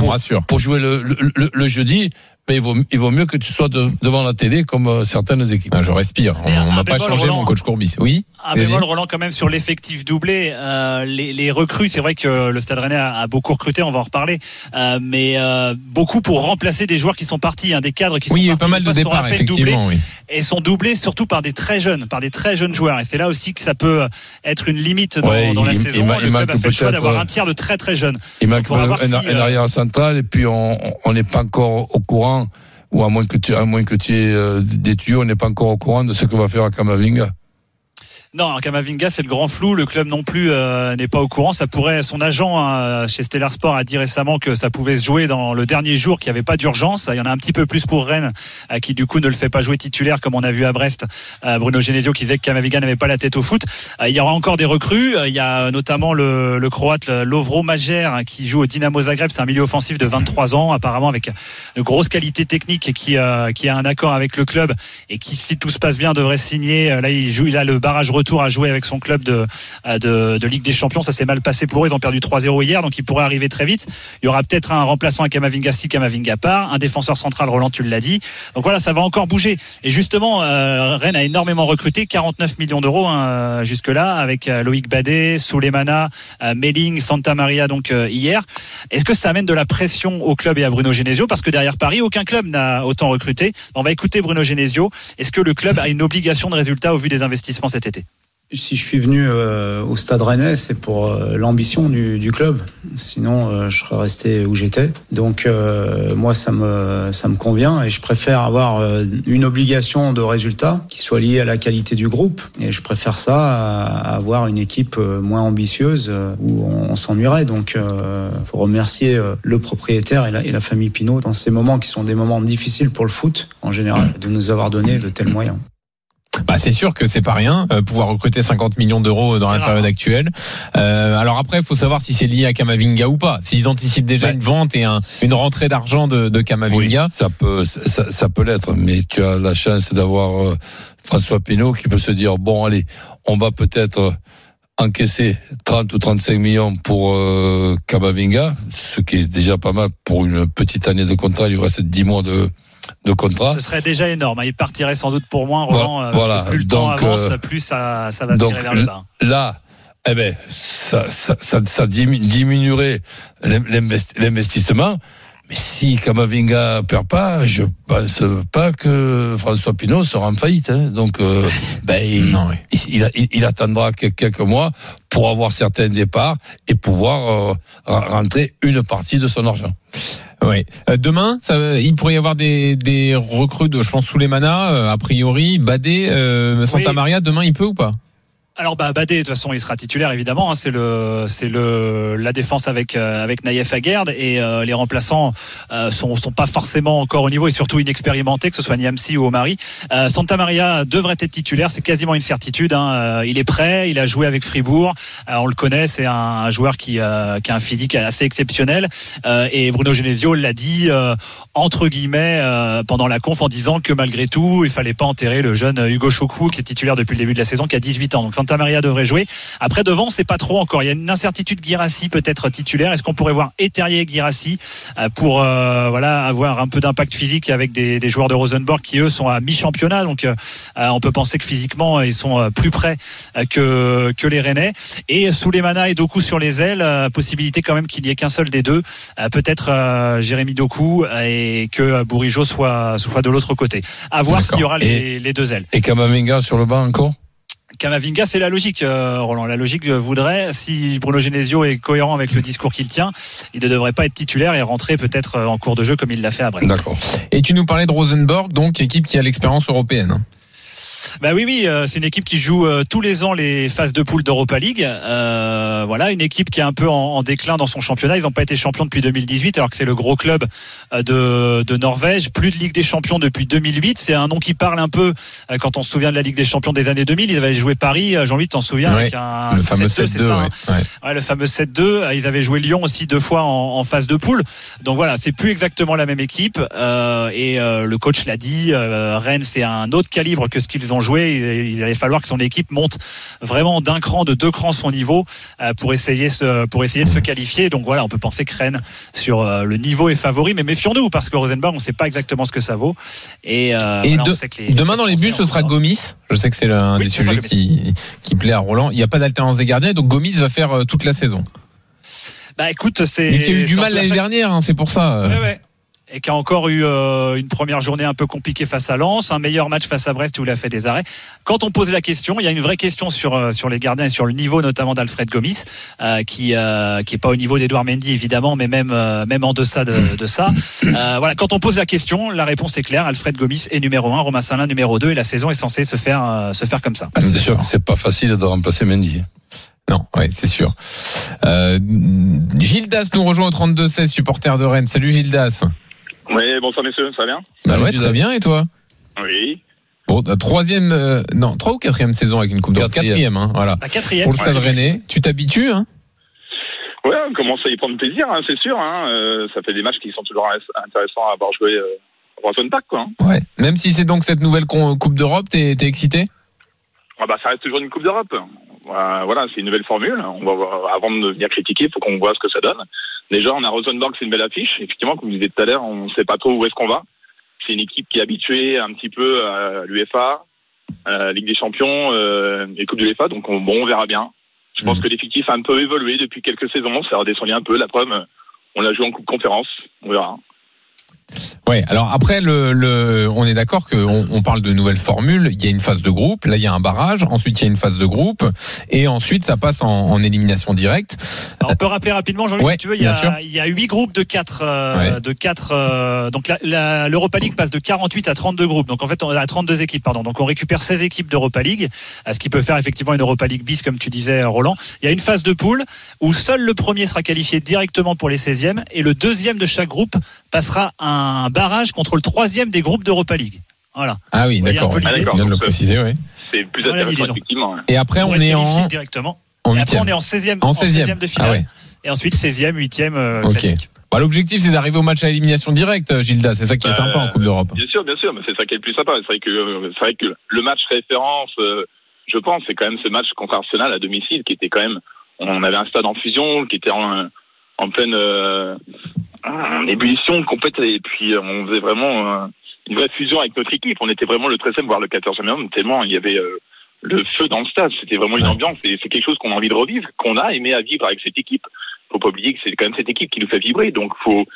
Speaker 4: pour, jouer le, le, le- le jeudi, ben, il, vaut, il vaut mieux que tu sois de- devant la télé comme euh, certaines équipes.
Speaker 3: Ah, je respire. On
Speaker 10: Mais
Speaker 3: m'a pas changé
Speaker 10: Roland.
Speaker 3: mon coach Courbis. Oui?
Speaker 10: Un
Speaker 3: Vas-y.
Speaker 10: bémol Roland quand même sur l'effectif doublé. Euh, les, les recrues, c'est vrai que le Stade Rennais a, a beaucoup recruté, on va en reparler, Euh, mais euh, beaucoup pour remplacer des joueurs qui sont partis, hein, des cadres qui
Speaker 3: Oui, il y a eu
Speaker 10: sont
Speaker 3: pas mal de
Speaker 10: sont
Speaker 3: départs,
Speaker 10: peine doublés
Speaker 3: effectivement. Oui.
Speaker 10: et sont doublés surtout par des très jeunes, par des très jeunes joueurs. Et c'est là aussi que ça peut être une limite dans,
Speaker 4: Ouais,
Speaker 10: dans la saison.
Speaker 4: ma-
Speaker 10: le
Speaker 4: il
Speaker 10: club a fait le choix d'avoir
Speaker 4: euh,
Speaker 10: un tiers de très très jeunes.
Speaker 4: Il manque un,
Speaker 10: si,
Speaker 4: un
Speaker 10: euh,
Speaker 4: arrière central et puis on on n'est pas encore au courant ou à moins que tu à moins que tu aies euh, des tuyaux, on n'est pas encore au courant de ce que va faire Kamavinga.
Speaker 10: Non, Kamavinga, c'est le grand flou. Le club non plus euh, n'est pas au courant. Ça pourrait, son agent hein, chez Stellar Sport a dit récemment que ça pouvait se jouer dans le dernier jour, qu'il n'y avait pas d'urgence. Il y en a un petit peu plus pour Rennes, euh, qui du coup ne le fait pas jouer titulaire, comme on a vu à Brest. Euh, Bruno Genesio qui disait que Kamavinga n'avait pas la tête au foot. Euh, il y aura encore des recrues. Euh, Il y a notamment le, le croate Lovro Majer hein, qui joue au Dynamo Zagreb. C'est un milieu offensif de 23 ans, apparemment avec de grosses qualités techniques et qui, qui a un accord avec le club et qui, si tout se passe bien, devrait signer. Là, il joue, il a le barrage retour à jouer avec son club de, euh, de, de Ligue des Champions. Ça s'est mal passé pour eux. Ils ont perdu 3-0 hier, donc il pourrait arriver très vite. Il y aura peut-être un remplaçant à Kamavinga si Kamavinga part, un défenseur central, Roland, tu l'as dit. Donc voilà, ça va encore bouger. Et justement, euh, Rennes a énormément recruté, 49 millions d'euros hein, jusque-là, avec euh, Loïc Badet, Souleymana, euh, Melling, Santa Maria, donc euh, hier. Est-ce que ça amène de la pression au club et à Bruno Genesio? Parce que derrière Paris, aucun club n'a autant recruté. On va écouter Bruno Genesio. Est-ce que le club a une obligation de résultat au vu des investissements cet été?
Speaker 11: Si je suis venu euh, au Stade Rennais, c'est pour euh, l'ambition du, du club. Sinon, euh, je serais resté où j'étais. Donc, euh, moi, ça me ça me convient et je préfère avoir euh, une obligation de résultat qui soit liée à la qualité du groupe. Et je préfère ça à, avoir une équipe euh, moins ambitieuse où on, on s'ennuierait. Donc, faut remercier le propriétaire et la, et la famille Pinot dans ces moments qui sont des moments difficiles pour le foot en général, de nous avoir donné de tels moyens.
Speaker 3: Bah, c'est sûr que c'est pas rien, euh, pouvoir recruter 50 millions d'euros dans la période actuelle. Euh, alors après, il faut savoir si c'est lié à Kamavinga ou pas. S'ils anticipent déjà
Speaker 4: Bah,
Speaker 3: une vente et un, une rentrée d'argent de, de Kamavinga,
Speaker 4: ça peut, ça, ça peut l'être, mais tu as la chance d'avoir euh, François Pinault qui peut se dire bon allez, on va peut-être encaisser 30 ou 35 millions pour euh, Kamavinga, ce qui est déjà pas mal pour une petite année de contrat. Il lui reste 10 mois de de contrat.
Speaker 10: Ce serait déjà énorme. Il partirait sans doute pour moins, Roland,
Speaker 4: Voilà,
Speaker 10: euh, parce
Speaker 4: voilà.
Speaker 10: que plus le temps
Speaker 4: Donc,
Speaker 10: avance,
Speaker 4: euh,
Speaker 10: plus ça, ça va
Speaker 4: donc,
Speaker 10: tirer vers le bas.
Speaker 4: Là, eh ben, ça, ça, ça, ça dimi- diminuerait l'invest- l'investissement. Mais si Kamavinga perd pas, je pense pas que François Pinault sera en faillite. hein. Donc, euh, [laughs] ben, il,
Speaker 3: Non, oui.
Speaker 4: il, il- il attendra que- quelques mois pour avoir certains départs et pouvoir euh, rentrer une partie de son argent.
Speaker 3: Ouais. Euh, demain, ça, il pourrait y avoir des, des recrues de, je pense, Souleymana, euh, a priori, Badé, euh, Santa
Speaker 10: Oui.
Speaker 3: Maria. Demain, il peut ou pas?
Speaker 10: Alors bah Badé de toute façon il sera titulaire évidemment hein, c'est le c'est le la défense avec euh, avec Naïef Aguerd et euh, les remplaçants euh, sont pas forcément encore au niveau et surtout inexpérimentés que ce soit Niamsi ou Omari. Euh, Santa Maria devrait être titulaire. C'est quasiment une certitude hein. Euh, il est prêt. Il a joué avec Fribourg. On le connaît. C'est un, joueur qui qui a un physique assez exceptionnel. Et Bruno Genesio l'a dit entre guillemets pendant la conf en disant que malgré tout il fallait pas enterrer le jeune Hugo Choukou qui est titulaire depuis le début de la saison qui a 18 ans Santa Maria devrait jouer. Après devant, c'est pas trop encore. Il y a une incertitude Girassi peut-être titulaire. Est-ce qu'on pourrait voir Eterier et Girassi euh, pour euh, voilà avoir un peu d'impact physique avec des, des, joueurs de Rosenborg qui eux sont à mi-championnat? Donc euh, on peut penser que physiquement ils sont plus près que que les Rennais. Et Souleymana et Doku sur les ailes, possibilité quand même qu'il n'y ait qu'un seul des deux. peut-être Jérémy Doku et que Bourigeau soit soit de l'autre côté. À voir s'il y aura les, les, deux ailes.
Speaker 4: Et Kamavinga sur le banc encore?
Speaker 10: Kamavinga, c'est la logique, euh, Roland. La logique voudrait, si Bruno Genesio est cohérent avec le discours qu'il tient, il ne devrait pas être titulaire et rentrer peut-être euh, en cours de jeu comme il l'a fait à Brest.
Speaker 3: D'accord. Et tu nous parlais de Rosenborg, donc équipe qui a l'expérience européenne.
Speaker 10: Bah oui, oui, euh, c'est une équipe qui joue euh, tous les ans les phases de poule d'Europa League. Euh, voilà, une équipe qui est un peu en, déclin dans son championnat. Ils n'ont pas été champions depuis 2018, alors que c'est le gros club de, de, Norvège. Plus de Ligue des Champions depuis 2008. C'est un nom qui parle un peu quand on se souvient de la Ligue des Champions des années 2000. Ils avaient joué Paris. Jean-Louis, t'en souviens avec un
Speaker 3: le fameux 7-2, c'est ça
Speaker 10: hein le fameux 7-2. Ils avaient joué Lyon aussi deux fois en, en phase de poule. Donc voilà, c'est plus exactement la même équipe. et le coach l'a dit. Rennes, c'est un autre calibre que ce qu'ils ont joué. Il, allait falloir que son équipe monte vraiment d'un cran, de deux crans son niveau euh, pour essayer, pour essayer de se qualifier. Donc voilà, on peut penser que Rennes sur euh, le niveau est favori, mais méfions-nous parce que Rosenborg, on ne sait pas exactement ce que ça vaut. Et, euh,
Speaker 3: demain dans les bus, ce sera Gomis. Je sais que c'est l'un des sujets qui, qui plaît à Roland. Il n'y a pas d'alternance des gardiens, donc Gomis va faire toute la saison.
Speaker 10: Bah écoute, c'est.
Speaker 3: Mais qui a eu du mal l'année dernière, hein, c'est pour ça.
Speaker 10: Ouais, ouais et qui a encore eu euh, une première journée un peu compliquée face à Lens, un meilleur match face à Brest où il a fait des arrêts. Quand on pose la question, il y a une vraie question sur euh, sur les gardiens et sur le niveau notamment d'Alfred Gomis, euh, qui euh, qui est pas au niveau d'Edouard Mendy évidemment, mais même même en deçà de, de ça. voilà, quand on pose la question, la réponse est claire. Alfred Gomis est numéro 1, Romain Salin numéro 2 et la saison est censée se faire se faire comme ça.
Speaker 4: Ah, c'est sûr, c'est pas facile de remplacer Mendy.
Speaker 3: Non, oui, c'est sûr. Euh, Gildas nous rejoint au 32-16, supporter de Rennes. Salut Gildas.
Speaker 8: Oui, bonsoir messieurs, ça va bien?
Speaker 3: Bah ouais, très bien, et toi?
Speaker 8: Oui.
Speaker 3: Bon, troisième, euh, non, trois ou quatrième saison avec une coupe d'Europe. Quatrième, hein, voilà.
Speaker 10: La quatrième.
Speaker 3: Pour le Stade Rennais, tu t'habitues, hein?
Speaker 8: Ouais, on commence à y prendre plaisir, hein, c'est sûr. Hein, euh, ça fait des matchs qui sont toujours intéressants à avoir joué euh, Roison Park, quoi.
Speaker 3: Hein. Ouais. Même si c'est donc cette nouvelle coupe d'Europe, t'es excité?
Speaker 8: Ah bah ça reste toujours une coupe d'Europe. Voilà, c'est une nouvelle formule. On va avant de venir critiquer, il faut qu'on voit ce que ça donne. Déjà, on a Rosenborg, c'est une belle affiche. Effectivement, comme je disais tout à l'heure, on ne sait pas trop où est-ce qu'on va. C'est une équipe qui est habituée un petit peu à l'UEFA, à la Ligue des Champions euh, et Coupe de l'UEFA. Donc, on, bon, on verra bien. Je pense mmh. que l'effectif a un peu évolué depuis quelques saisons. Ça a redescendu un peu. La preuve, on l'a joué en Coupe Conférence. On verra.
Speaker 3: Ouais. Alors après, le, le on est d'accord qu'on on parle de nouvelles formules. Il y a une phase de groupe. Là, il y a un barrage. Ensuite, il y a une phase de groupe. Et ensuite, ça passe en, en élimination directe.
Speaker 10: on peut rappeler rapidement, Jean-Luc, si tu veux, il y, a, il y a huit groupes de quatre, euh, de quatre. Euh, donc l'Europa League passe de 48 à 32 groupes. Donc en fait, on a 32 équipes, pardon. Donc on récupère 16 équipes d'Europa League, ce qui peut faire effectivement une Europa League bis, comme tu disais, Roland. Il y a une phase de poule où seul le premier sera qualifié directement pour les 16e et le deuxième de chaque groupe passera un barrage contre le troisième des groupes d'Europa League. Voilà.
Speaker 3: Ah oui, d'accord.
Speaker 8: Ah,
Speaker 3: le préciser, oui.
Speaker 8: C'est plus intéressant, effectivement.
Speaker 3: Et après, on est en.
Speaker 10: directement. et après, on est en 16e, en 16e. de finale. Ah et ensuite, 16e, 8e euh, classique.
Speaker 3: Bah, L'objectif, c'est d'arriver au match à élimination directe, Gilda. C'est ça qui est bah, sympa en Coupe d'Europe.
Speaker 8: Bien sûr, bien sûr, mais c'est ça qui est le plus sympa. C'est vrai que, c'est vrai que le match référence, euh, je pense, c'est quand même ce match contre Arsenal à domicile qui était quand même. On avait un stade en fusion qui était en, en pleine euh, en ébullition complète et puis on faisait vraiment euh, une vraie fusion avec notre équipe. On était vraiment le 13e voire le 14e homme tellement il y avait euh, le feu dans le stade. C'était vraiment une ambiance et c'est quelque chose qu'on a envie de revivre, qu'on a aimé à vivre avec cette équipe. Faut pas oublier que c'est quand même cette équipe qui nous fait vibrer. Donc faut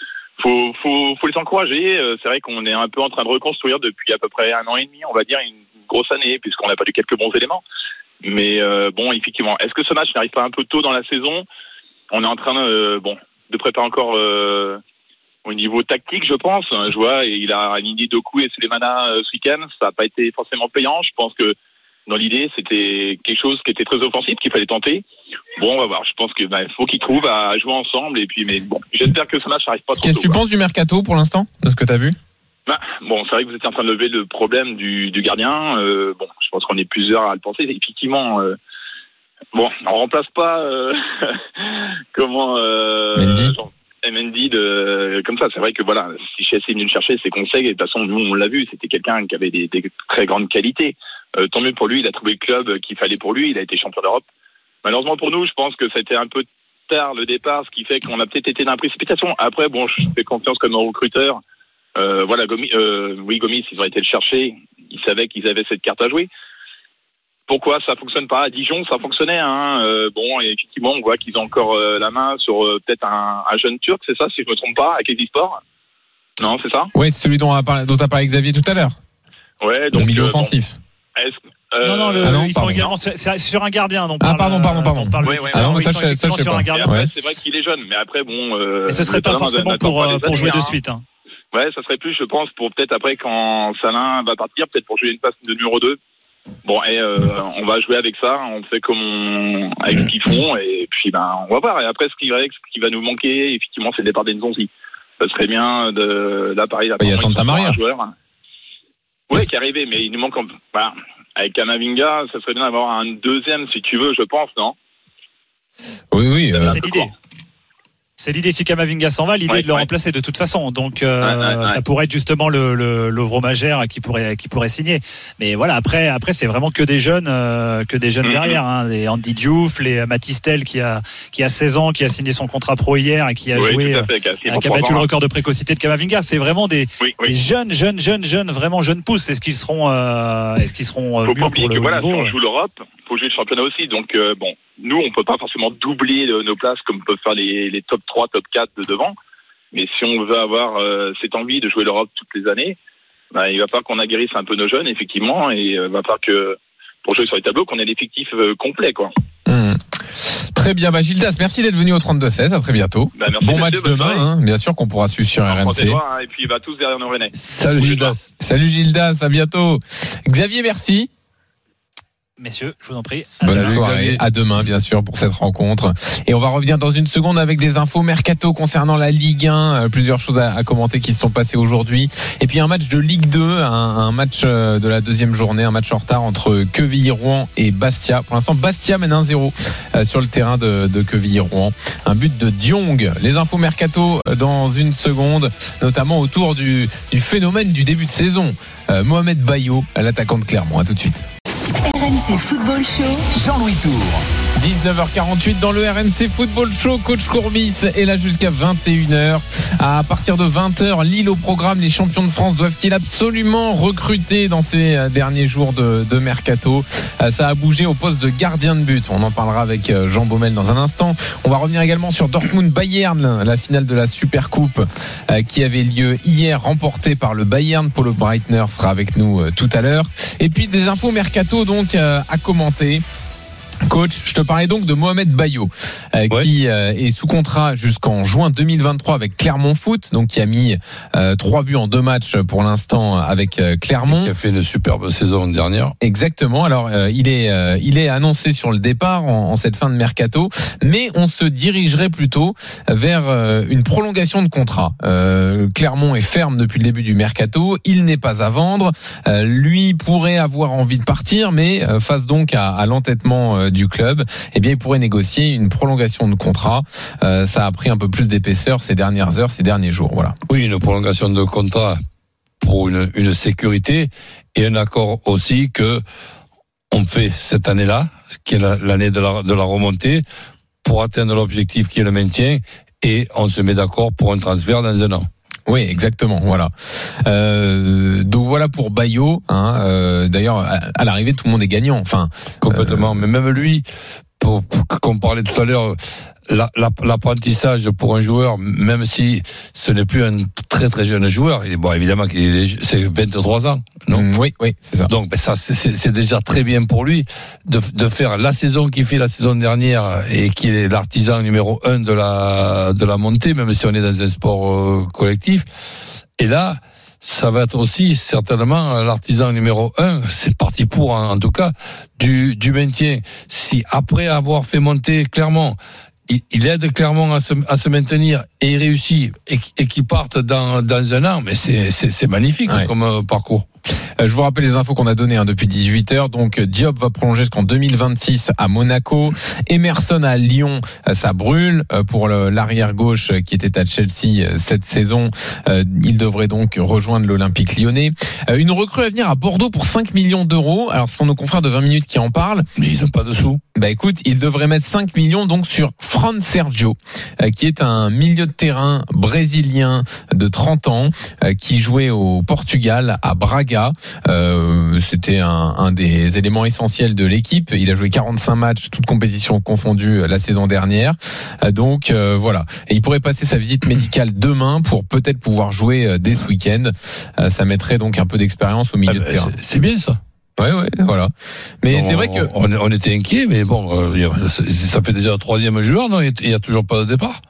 Speaker 8: faut faut, faut les encourager. Euh, c'est vrai qu'on est un peu en train de reconstruire depuis à peu près un an et demi, on va dire une grosse année puisqu'on a pas eu quelques bons éléments. Mais bon, effectivement, est-ce que ce match n'arrive pas un peu tôt dans la saison? On est en train de bon de préparer encore euh, au niveau tactique, je pense. Je vois, il a aligné Doku et Sulemana euh, ce week-end. Ça n'a pas été forcément payant. Je pense que dans l'idée, c'était quelque chose qui était très offensif, qu'il fallait tenter. Bon, on va voir. Je pense qu'il bah, faut qu'ils trouvent à jouer ensemble. Et puis, mais bon, j'espère que ce match n'arrive pas trop
Speaker 3: Qu'est-ce que tu penses du mercato pour l'instant, de ce que tu as vu?
Speaker 8: Bah, bon, c'est vrai que vous étiez en train de lever le problème du, du gardien. Euh, bon, je pense qu'on est plusieurs à le penser. Effectivement, euh, bon, on remplace pas euh, [laughs] comment euh,
Speaker 3: Mendy.
Speaker 8: Mendy de comme ça. C'est vrai que voilà, si Chelsea est venu le chercher, ses conseils. Et de toute façon, nous on l'a vu, c'était quelqu'un qui avait des, des, très grandes qualités. Euh, tant mieux pour lui, il a trouvé le club qu'il fallait pour lui, il a été champion d'Europe. Malheureusement pour nous, je pense que c'était un peu tard le départ, ce qui fait qu'on a peut-être été dans la précipitation. Après, bon, je fais confiance comme un recruteur. Euh, voilà, Gomis, euh, oui, Gomis, ils ont été le chercher. Ils savaient qu'ils avaient cette carte à jouer. Pourquoi ça fonctionne pas à Dijon Ça fonctionnait. Hein. Euh, bon, et effectivement, on voit qu'ils ont encore euh, la main sur euh, peut-être un, un jeune Turc, c'est ça, si je me trompe pas, avec Sport. Non, c'est ça?
Speaker 3: Oui, c'est celui dont a parlé, dont a parlé Xavier tout à l'heure.
Speaker 8: Ouais,
Speaker 3: Le
Speaker 8: donc
Speaker 3: milieu
Speaker 8: euh,
Speaker 3: offensif.
Speaker 8: bon, euh,
Speaker 10: Non, non, le-
Speaker 3: Ah non,
Speaker 10: ils sont
Speaker 3: pardon.
Speaker 10: également c'est- sur un gardien.
Speaker 3: Ah,
Speaker 10: parle,
Speaker 3: pardon, pardon, pardon.
Speaker 10: parle
Speaker 8: Ouais, ouais,
Speaker 3: ah non, mais ça,
Speaker 10: sont
Speaker 3: je- ça, je
Speaker 10: effectivement
Speaker 3: sais
Speaker 10: sur
Speaker 3: pas.
Speaker 10: un gardien.
Speaker 8: Et après,
Speaker 3: Ouais.
Speaker 8: c'est vrai qu'il est jeune, mais après, bon. Euh,
Speaker 10: Et ce serait pas forcément pour, euh, jouer de
Speaker 8: hein.
Speaker 10: suite. hein.
Speaker 8: Ouais, ça serait plus, je pense, pour peut-être après quand Salin va partir, peut-être pour jouer une place de numéro 2. Bon, et euh, on va jouer avec ça, on fait comme on, avec ce qu'ils font, et puis ben on va voir. Et après, ce qui, va- ce qui va nous manquer, effectivement, c'est le départ d'Enzonzi. Ça serait bien de là, pareil, là,
Speaker 3: Il y a Santa Maria.
Speaker 8: un joueur. Ouais, qui est arrivé, mais il nous manque. Voilà. Avec Kamavinga, ça serait bien d'avoir un deuxième, si tu veux, je pense, non?
Speaker 3: Oui, oui. euh,
Speaker 10: C'est l'idée. C'est l'idée si Kamavinga s'en va, l'idée
Speaker 8: Ouais,
Speaker 10: de le
Speaker 8: ouais.
Speaker 10: remplacer de toute façon. Donc euh,
Speaker 8: Ouais,
Speaker 10: ça pourrait être justement le, le, qui pourrait qui pourrait signer. Mais voilà, après après c'est vraiment que des jeunes euh, que des jeunes
Speaker 8: Mhm.
Speaker 10: derrière. Hein. Les Andy Diouf, les Matistel qui a qui a 16 ans, qui a signé son contrat pro hier et qui a
Speaker 8: Oui,
Speaker 10: joué,
Speaker 8: à
Speaker 10: euh,
Speaker 8: fait, qui a signé
Speaker 10: qui
Speaker 8: pour
Speaker 10: a
Speaker 8: trois
Speaker 10: battu le record de précocité de Kamavinga. C'est vraiment des,
Speaker 8: Oui,
Speaker 10: des
Speaker 8: oui.
Speaker 10: jeunes jeunes jeunes jeunes vraiment jeunes pousses. Est-ce qu'ils seront euh, est-ce qu'ils seront euh, mûrs pour le
Speaker 8: voilà, si
Speaker 10: niveau
Speaker 8: on joue l'Europe, faut jouer le championnat aussi. Donc euh, bon, nous on peut pas forcément doubler euh, nos places comme peuvent faire les, les top 3, top 4 de devant. Mais si on veut avoir euh, cette envie de jouer l'Europe toutes les années, bah, il va falloir qu'on aguerrisse un peu nos jeunes effectivement et euh, il va falloir que pour jouer sur les tableaux qu'on ait l'effectif euh, complet quoi.
Speaker 3: hum. Très bien, bah Gildas, merci d'être venu au 32-16, à très bientôt.
Speaker 8: Bah, merci,
Speaker 3: bon match demain, hein, bien sûr qu'on pourra suivre sur
Speaker 8: On
Speaker 3: RMC.
Speaker 8: hein, et puis il va tous derrière nos Rennais.
Speaker 4: Salut Gildas.
Speaker 3: Salut Gildas, à bientôt. Xavier, merci.
Speaker 10: Messieurs, je vous en prie.
Speaker 3: Bonne soirée. À demain, bien sûr, pour cette rencontre. Et on va revenir dans une seconde avec des infos mercato concernant la Ligue 1. Euh, Plusieurs choses à, à commenter qui se sont passées aujourd'hui. Et puis un match de Ligue 2, un, un match euh, de la deuxième journée, un match en retard entre Quevilly-Rouen et Bastia. Pour l'instant, Bastia mène 1-0 euh, sur le terrain de, de Quevilly-Rouen. Un but de Diong. Les infos mercato dans une seconde, notamment autour du, du phénomène du début de saison. Euh, Mohamed Bayo, l'attaquant de Clermont. À tout de suite.
Speaker 7: Football Show.
Speaker 12: Jean-Louis Tour.
Speaker 3: 19h48 dans le RMC Football Show. Coach Courbis est là jusqu'à 21h. À partir de 20h, Lille au programme. Les champions de France doivent-ils absolument recruter dans ces euh, derniers jours de, mercato? Euh, Ça a bougé au poste de gardien de but. On en parlera avec euh, Jean Baumel dans un instant. On va revenir également sur Dortmund Bayern, la finale de la Super Coupe euh, qui avait lieu hier, remportée par le Bayern. Paulo Breitner sera avec nous tout à l'heure. Et puis des infos mercato donc à commenter. Coach, je te parlais donc de Mohamed Bayo, euh,
Speaker 4: Ouais.
Speaker 3: qui euh, est sous contrat jusqu'en juin 2023 avec Clermont Foot, donc qui a mis euh, trois buts en deux matchs pour l'instant avec euh, Clermont.
Speaker 4: Qui a fait une superbe saison dernière.
Speaker 3: Exactement. Alors euh, il est euh, il est annoncé sur le départ en, en cette fin de mercato, mais on se dirigerait plutôt vers euh, une prolongation de contrat. Euh, Clermont est ferme depuis le début du mercato. Il n'est pas à vendre. Euh, lui pourrait avoir envie de partir, mais euh, face donc à, à l'entêtement euh, du club, eh bien il pourrait négocier une prolongation de contrat. Euh, ça a pris un peu plus d'épaisseur ces dernières heures, ces derniers jours. Voilà.
Speaker 4: Oui, une prolongation de contrat pour une, une sécurité et un accord aussi que on fait cette année-là, qui est la- l'année de la, de la remontée, pour atteindre l'objectif qui est le maintien et on se met d'accord pour un transfert dans un an.
Speaker 3: Oui, exactement. Voilà. Euh, donc voilà pour Bayo. Hein, euh, D'ailleurs, à, à l'arrivée, tout le monde est gagnant. Enfin,
Speaker 4: Complètement. Mais même lui, pour, pour- qu'on parlait tout à l'heure, l'apprentissage pour un joueur, même si ce n'est plus un très très jeune joueur, il est- bon évidemment qu'il est, c'est 23 ans, non
Speaker 3: mm, oui, oui, c'est ça.
Speaker 4: Donc ben, ça c'est- déjà très bien pour lui de, de faire la saison qu'il fait la saison dernière et qu'il est l'artisan numéro un de la de la montée, même si on est dans un sport euh, collectif. Et là, ça va être aussi certainement l'artisan numéro un. C'est parti pour en, en tout cas du du maintien. Si après avoir fait monter Clermont il, il aide Clermont à se, à se maintenir et il réussit et, qu- et qu'il parte dans, dans un an, mais c'est magnifique
Speaker 3: Ouais.
Speaker 4: comme euh, parcours.
Speaker 3: Euh, Je vous rappelle les infos qu'on a données hein, depuis 18h. Donc Diop va prolonger jusqu'en 2026 à Monaco. Emerson à Lyon, euh, ça brûle Euh, pour l'arrière gauche qui était à Chelsea cette saison. Il devrait donc rejoindre l'Olympique lyonnais. Une recrue à venir à Bordeaux pour 5 millions d'euros. Alors ce sont nos confrères de 20 minutes qui en parlent.
Speaker 4: Mais ils ont pas de sous.
Speaker 3: Bah écoute, il devrait mettre 5 millions donc sur Fran Sergio, qui est un milieu de terrain brésilien de 30 ans, qui jouait au Portugal à Braga. Euh, C'était un, un des éléments essentiels de l'équipe. Il a joué 45 matchs, toutes compétitions confondues, euh, la saison dernière. Euh, donc euh, voilà. Et il pourrait passer sa visite médicale demain pour peut-être pouvoir jouer dès ce week-end. Ça mettrait donc un peu d'expérience au milieu
Speaker 4: Ah
Speaker 3: de
Speaker 4: ben,
Speaker 3: terrain.
Speaker 4: c'est- bien ça.
Speaker 3: Ouais, ouais, voilà. Mais c'est vrai que
Speaker 4: on, on était inquiet, mais bon, ça fait déjà le troisième joueur, non? Il y a toujours pas de départ?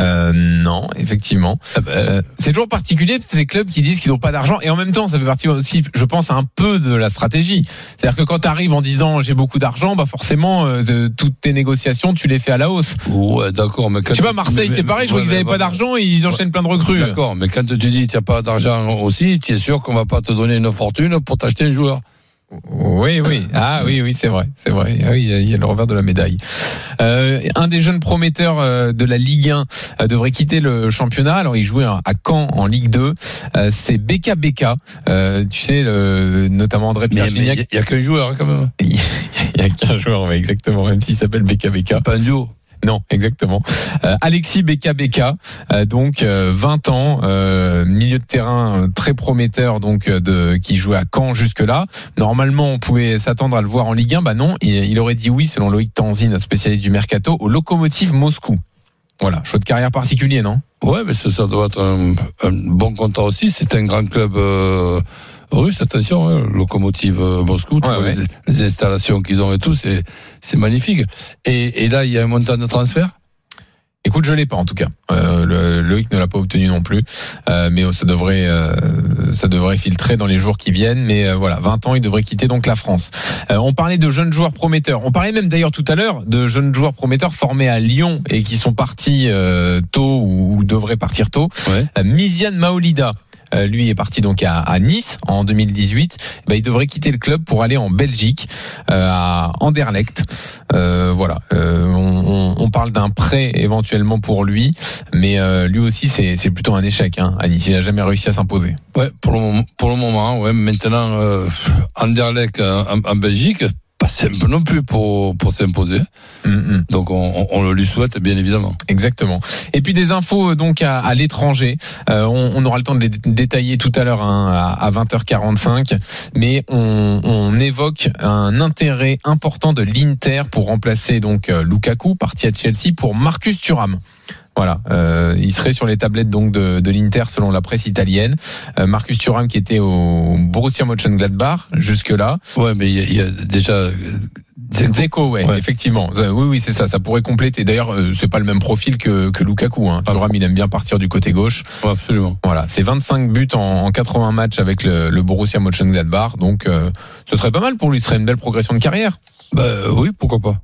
Speaker 3: Euh, non, effectivement.
Speaker 4: Ah ben,
Speaker 3: Euh, c'est toujours particulier ces clubs qui disent qu'ils n'ont pas d'argent et en même temps ça fait partie aussi, je pense, un peu de la stratégie. C'est-à-dire que quand tu arrives en disant j'ai beaucoup d'argent, bah forcément euh, de- toutes tes négociations tu les fais à la hausse.
Speaker 4: Ouais, d'accord, mais quand
Speaker 3: Je sais pas, Marseille c'est pareil, je crois qu'ils n'avaient pas d'argent et ils enchaînent plein de recrues.
Speaker 4: D'accord, mais quand tu dis tu n'as pas d'argent aussi, tu es sûr qu'on va pas te donner une fortune pour t'acheter un joueur.
Speaker 3: Oui, oui. Ah oui, oui, c'est vrai, c'est vrai. Ah oui, il y a- le revers de la médaille. Euh, un des jeunes prometteurs euh, de la Ligue 1 euh, devrait quitter le championnat. Alors, il jouait à Caen en Ligue 2. Euh, c'est Beka Beka. Euh, tu sais, le, notamment André
Speaker 4: Mais
Speaker 3: Pierre
Speaker 4: mais il y, a qu'un joueur hein, quand même. [laughs]
Speaker 3: Il y a qu'un joueur, ouais, exactement, même s'il s'appelle Beka Beka.
Speaker 4: Pas un duo.
Speaker 3: Non, exactement. Euh, Alexis Beka Beka, euh, donc euh, 20 ans, euh, milieu de terrain très prometteur, donc qui jouait à Caen jusque là. Normalement, on pouvait s'attendre à le voir en Ligue 1. Bah non, il, aurait dit oui, selon Loïc Tanzi, notre spécialiste du mercato, au Lokomotiv Moscou. Voilà, choix de carrière particulier, non?
Speaker 4: Ouais, mais ça, ça doit être un, un bon compteur aussi. C'est un grand club russe, attention, hein, Lokomotiv euh, Moscou,
Speaker 3: Ouais, ouais.
Speaker 4: Les, les installations qu'ils ont et tout, c'est c'est magnifique. Et, et là, il y a un montant de transfert?
Speaker 3: Écoute, je l'ai pas en tout cas. Euh, le, Loïc ne l'a pas obtenu non plus, euh, mais ça devrait, euh, ça devrait filtrer dans les jours qui viennent. Mais voilà, 20 ans, il devrait quitter donc la France. On parlait de jeunes joueurs prometteurs. On parlait même d'ailleurs tout à l'heure de jeunes joueurs prometteurs formés à Lyon et qui sont partis tôt ou, ou devraient partir tôt.
Speaker 4: Ouais.
Speaker 3: Miziane Maolida. Euh, lui est parti donc à, à Nice en 2018. Ben, il devrait quitter le club pour aller en Belgique, euh, à Anderlecht. Euh, voilà. Euh, on, on- parle d'un prêt éventuellement pour lui, mais euh, lui aussi c'est plutôt un échec. Hein, à Nice, il n'a jamais réussi à s'imposer.
Speaker 4: Ouais, pour le pour le moment ouais. Maintenant, Anderlecht en, en Belgique, pas simple non plus pour, pour s'imposer.
Speaker 3: Hum, hum.
Speaker 4: Donc, on, le lui souhaite, bien évidemment.
Speaker 3: Exactement. Et puis des infos euh, donc à, à l'étranger. Euh, on, on aura le temps de les dé- détailler tout à l'heure hein, à, à 20h45, mais on, on évoque un intérêt important de l'Inter pour remplacer donc euh, Lukaku, parti à Chelsea, pour Marcus Thuram. Voilà, euh, il serait sur les tablettes donc de, de l'Inter selon la presse italienne. Euh, Marcus Thuram qui était au Borussia Mönchengladbach jusque là.
Speaker 4: Ouais, mais il y y a déjà. euh. Dzeko,
Speaker 3: ouais,
Speaker 4: Ouais.
Speaker 3: effectivement. Euh, Oui, oui, c'est ça. Ça pourrait compléter. D'ailleurs, euh, c'est pas le même profil que, que Lukaku. Hein.
Speaker 4: Ah.
Speaker 3: Thuram, il aime bien partir du côté gauche.
Speaker 4: Ouais, absolument.
Speaker 3: Voilà, c'est 25 buts en, en 80 matchs avec le, le Borussia Mönchengladbach. Donc, euh, ce serait pas mal pour lui. Ce serait une belle progression de carrière.
Speaker 4: Bah, oui, pourquoi pas.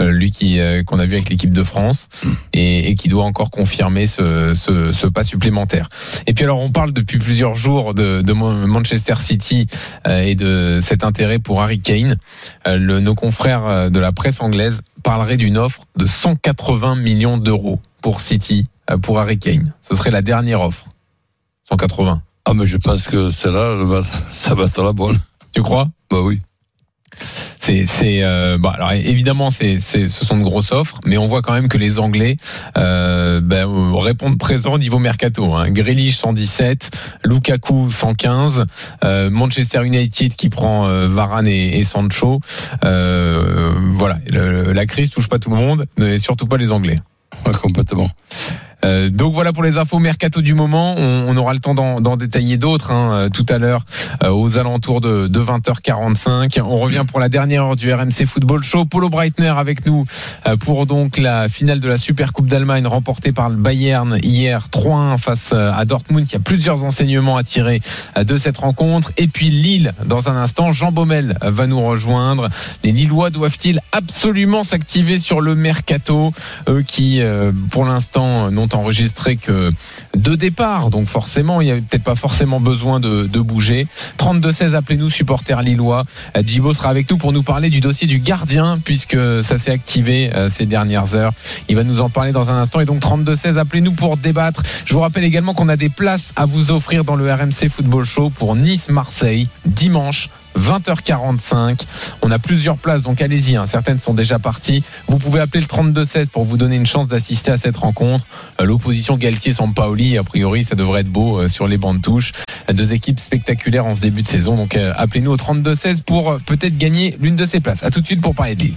Speaker 3: Euh, lui qui euh, qu'on a vu avec l'équipe de France et, et qui doit encore confirmer ce, ce, ce pas supplémentaire. Et puis alors, on parle depuis plusieurs jours de, Manchester City euh, et de cet intérêt pour Harry Kane. Le- nos confrères de la presse anglaise parleraient d'une offre de 180 millions d'euros pour City pour Harry Kane. Ce serait la dernière offre. 180.
Speaker 4: Ah, mais je pense que celle-là, ça va être la bonne.
Speaker 3: Tu crois?
Speaker 4: Bah oui.
Speaker 3: C'est, c'est, euh, bah, alors évidemment, c'est, c'est, ce sont de grosses offres, mais on voit quand même que les Anglais euh, ben, euh, répondent présent au niveau mercato. Hein. Grealish 117, Lukaku 115, euh, Manchester United qui prend Varane et, Sancho. Voilà, la crise touche pas tout le monde, mais surtout pas les Anglais.
Speaker 4: Complètement.
Speaker 3: Euh, donc voilà pour les infos mercato du moment. On, on aura le temps d'en, détailler d'autres hein, euh, tout à l'heure euh, aux alentours de, de 20h45. On revient pour la dernière heure du RMC Football Show. Paulo Breitner avec nous euh, pour donc la finale de la Super Coupe d'Allemagne remportée par le Bayern hier 3-1 face à Dortmund. Il y a plusieurs enseignements à tirer de cette rencontre. Et puis Lille dans un instant. Jean Baumel va nous rejoindre. Les Lillois doivent-ils absolument s'activer sur le mercato eux qui pour l'instant n'ont enregistré que deux départs, donc forcément, il n'y avait peut-être pas forcément besoin de, de bouger. 32-16, appelez-nous, supporters lillois. Euh, Djibo sera avec nous pour nous parler du dossier du gardien, puisque ça s'est activé euh, ces dernières heures. Il va nous en parler dans un instant. Et donc 32-16, appelez-nous pour débattre. Je vous rappelle également qu'on a des places à vous offrir dans le RMC Football Show pour Nice-Marseille, dimanche 20h45. On a plusieurs places, donc allez-y. hein. Certaines sont déjà parties. Vous pouvez appeler le 32-16 pour vous donner une chance d'assister à cette rencontre. Euh, L'opposition Galtier-Sampaoli, a priori, ça devrait être beau euh, sur les bancs de touche. Deux équipes spectaculaires en ce début de saison. Donc euh, appelez-nous au 32-16 pour peut-être gagner l'une de ces places. À tout de suite pour parler de Lille.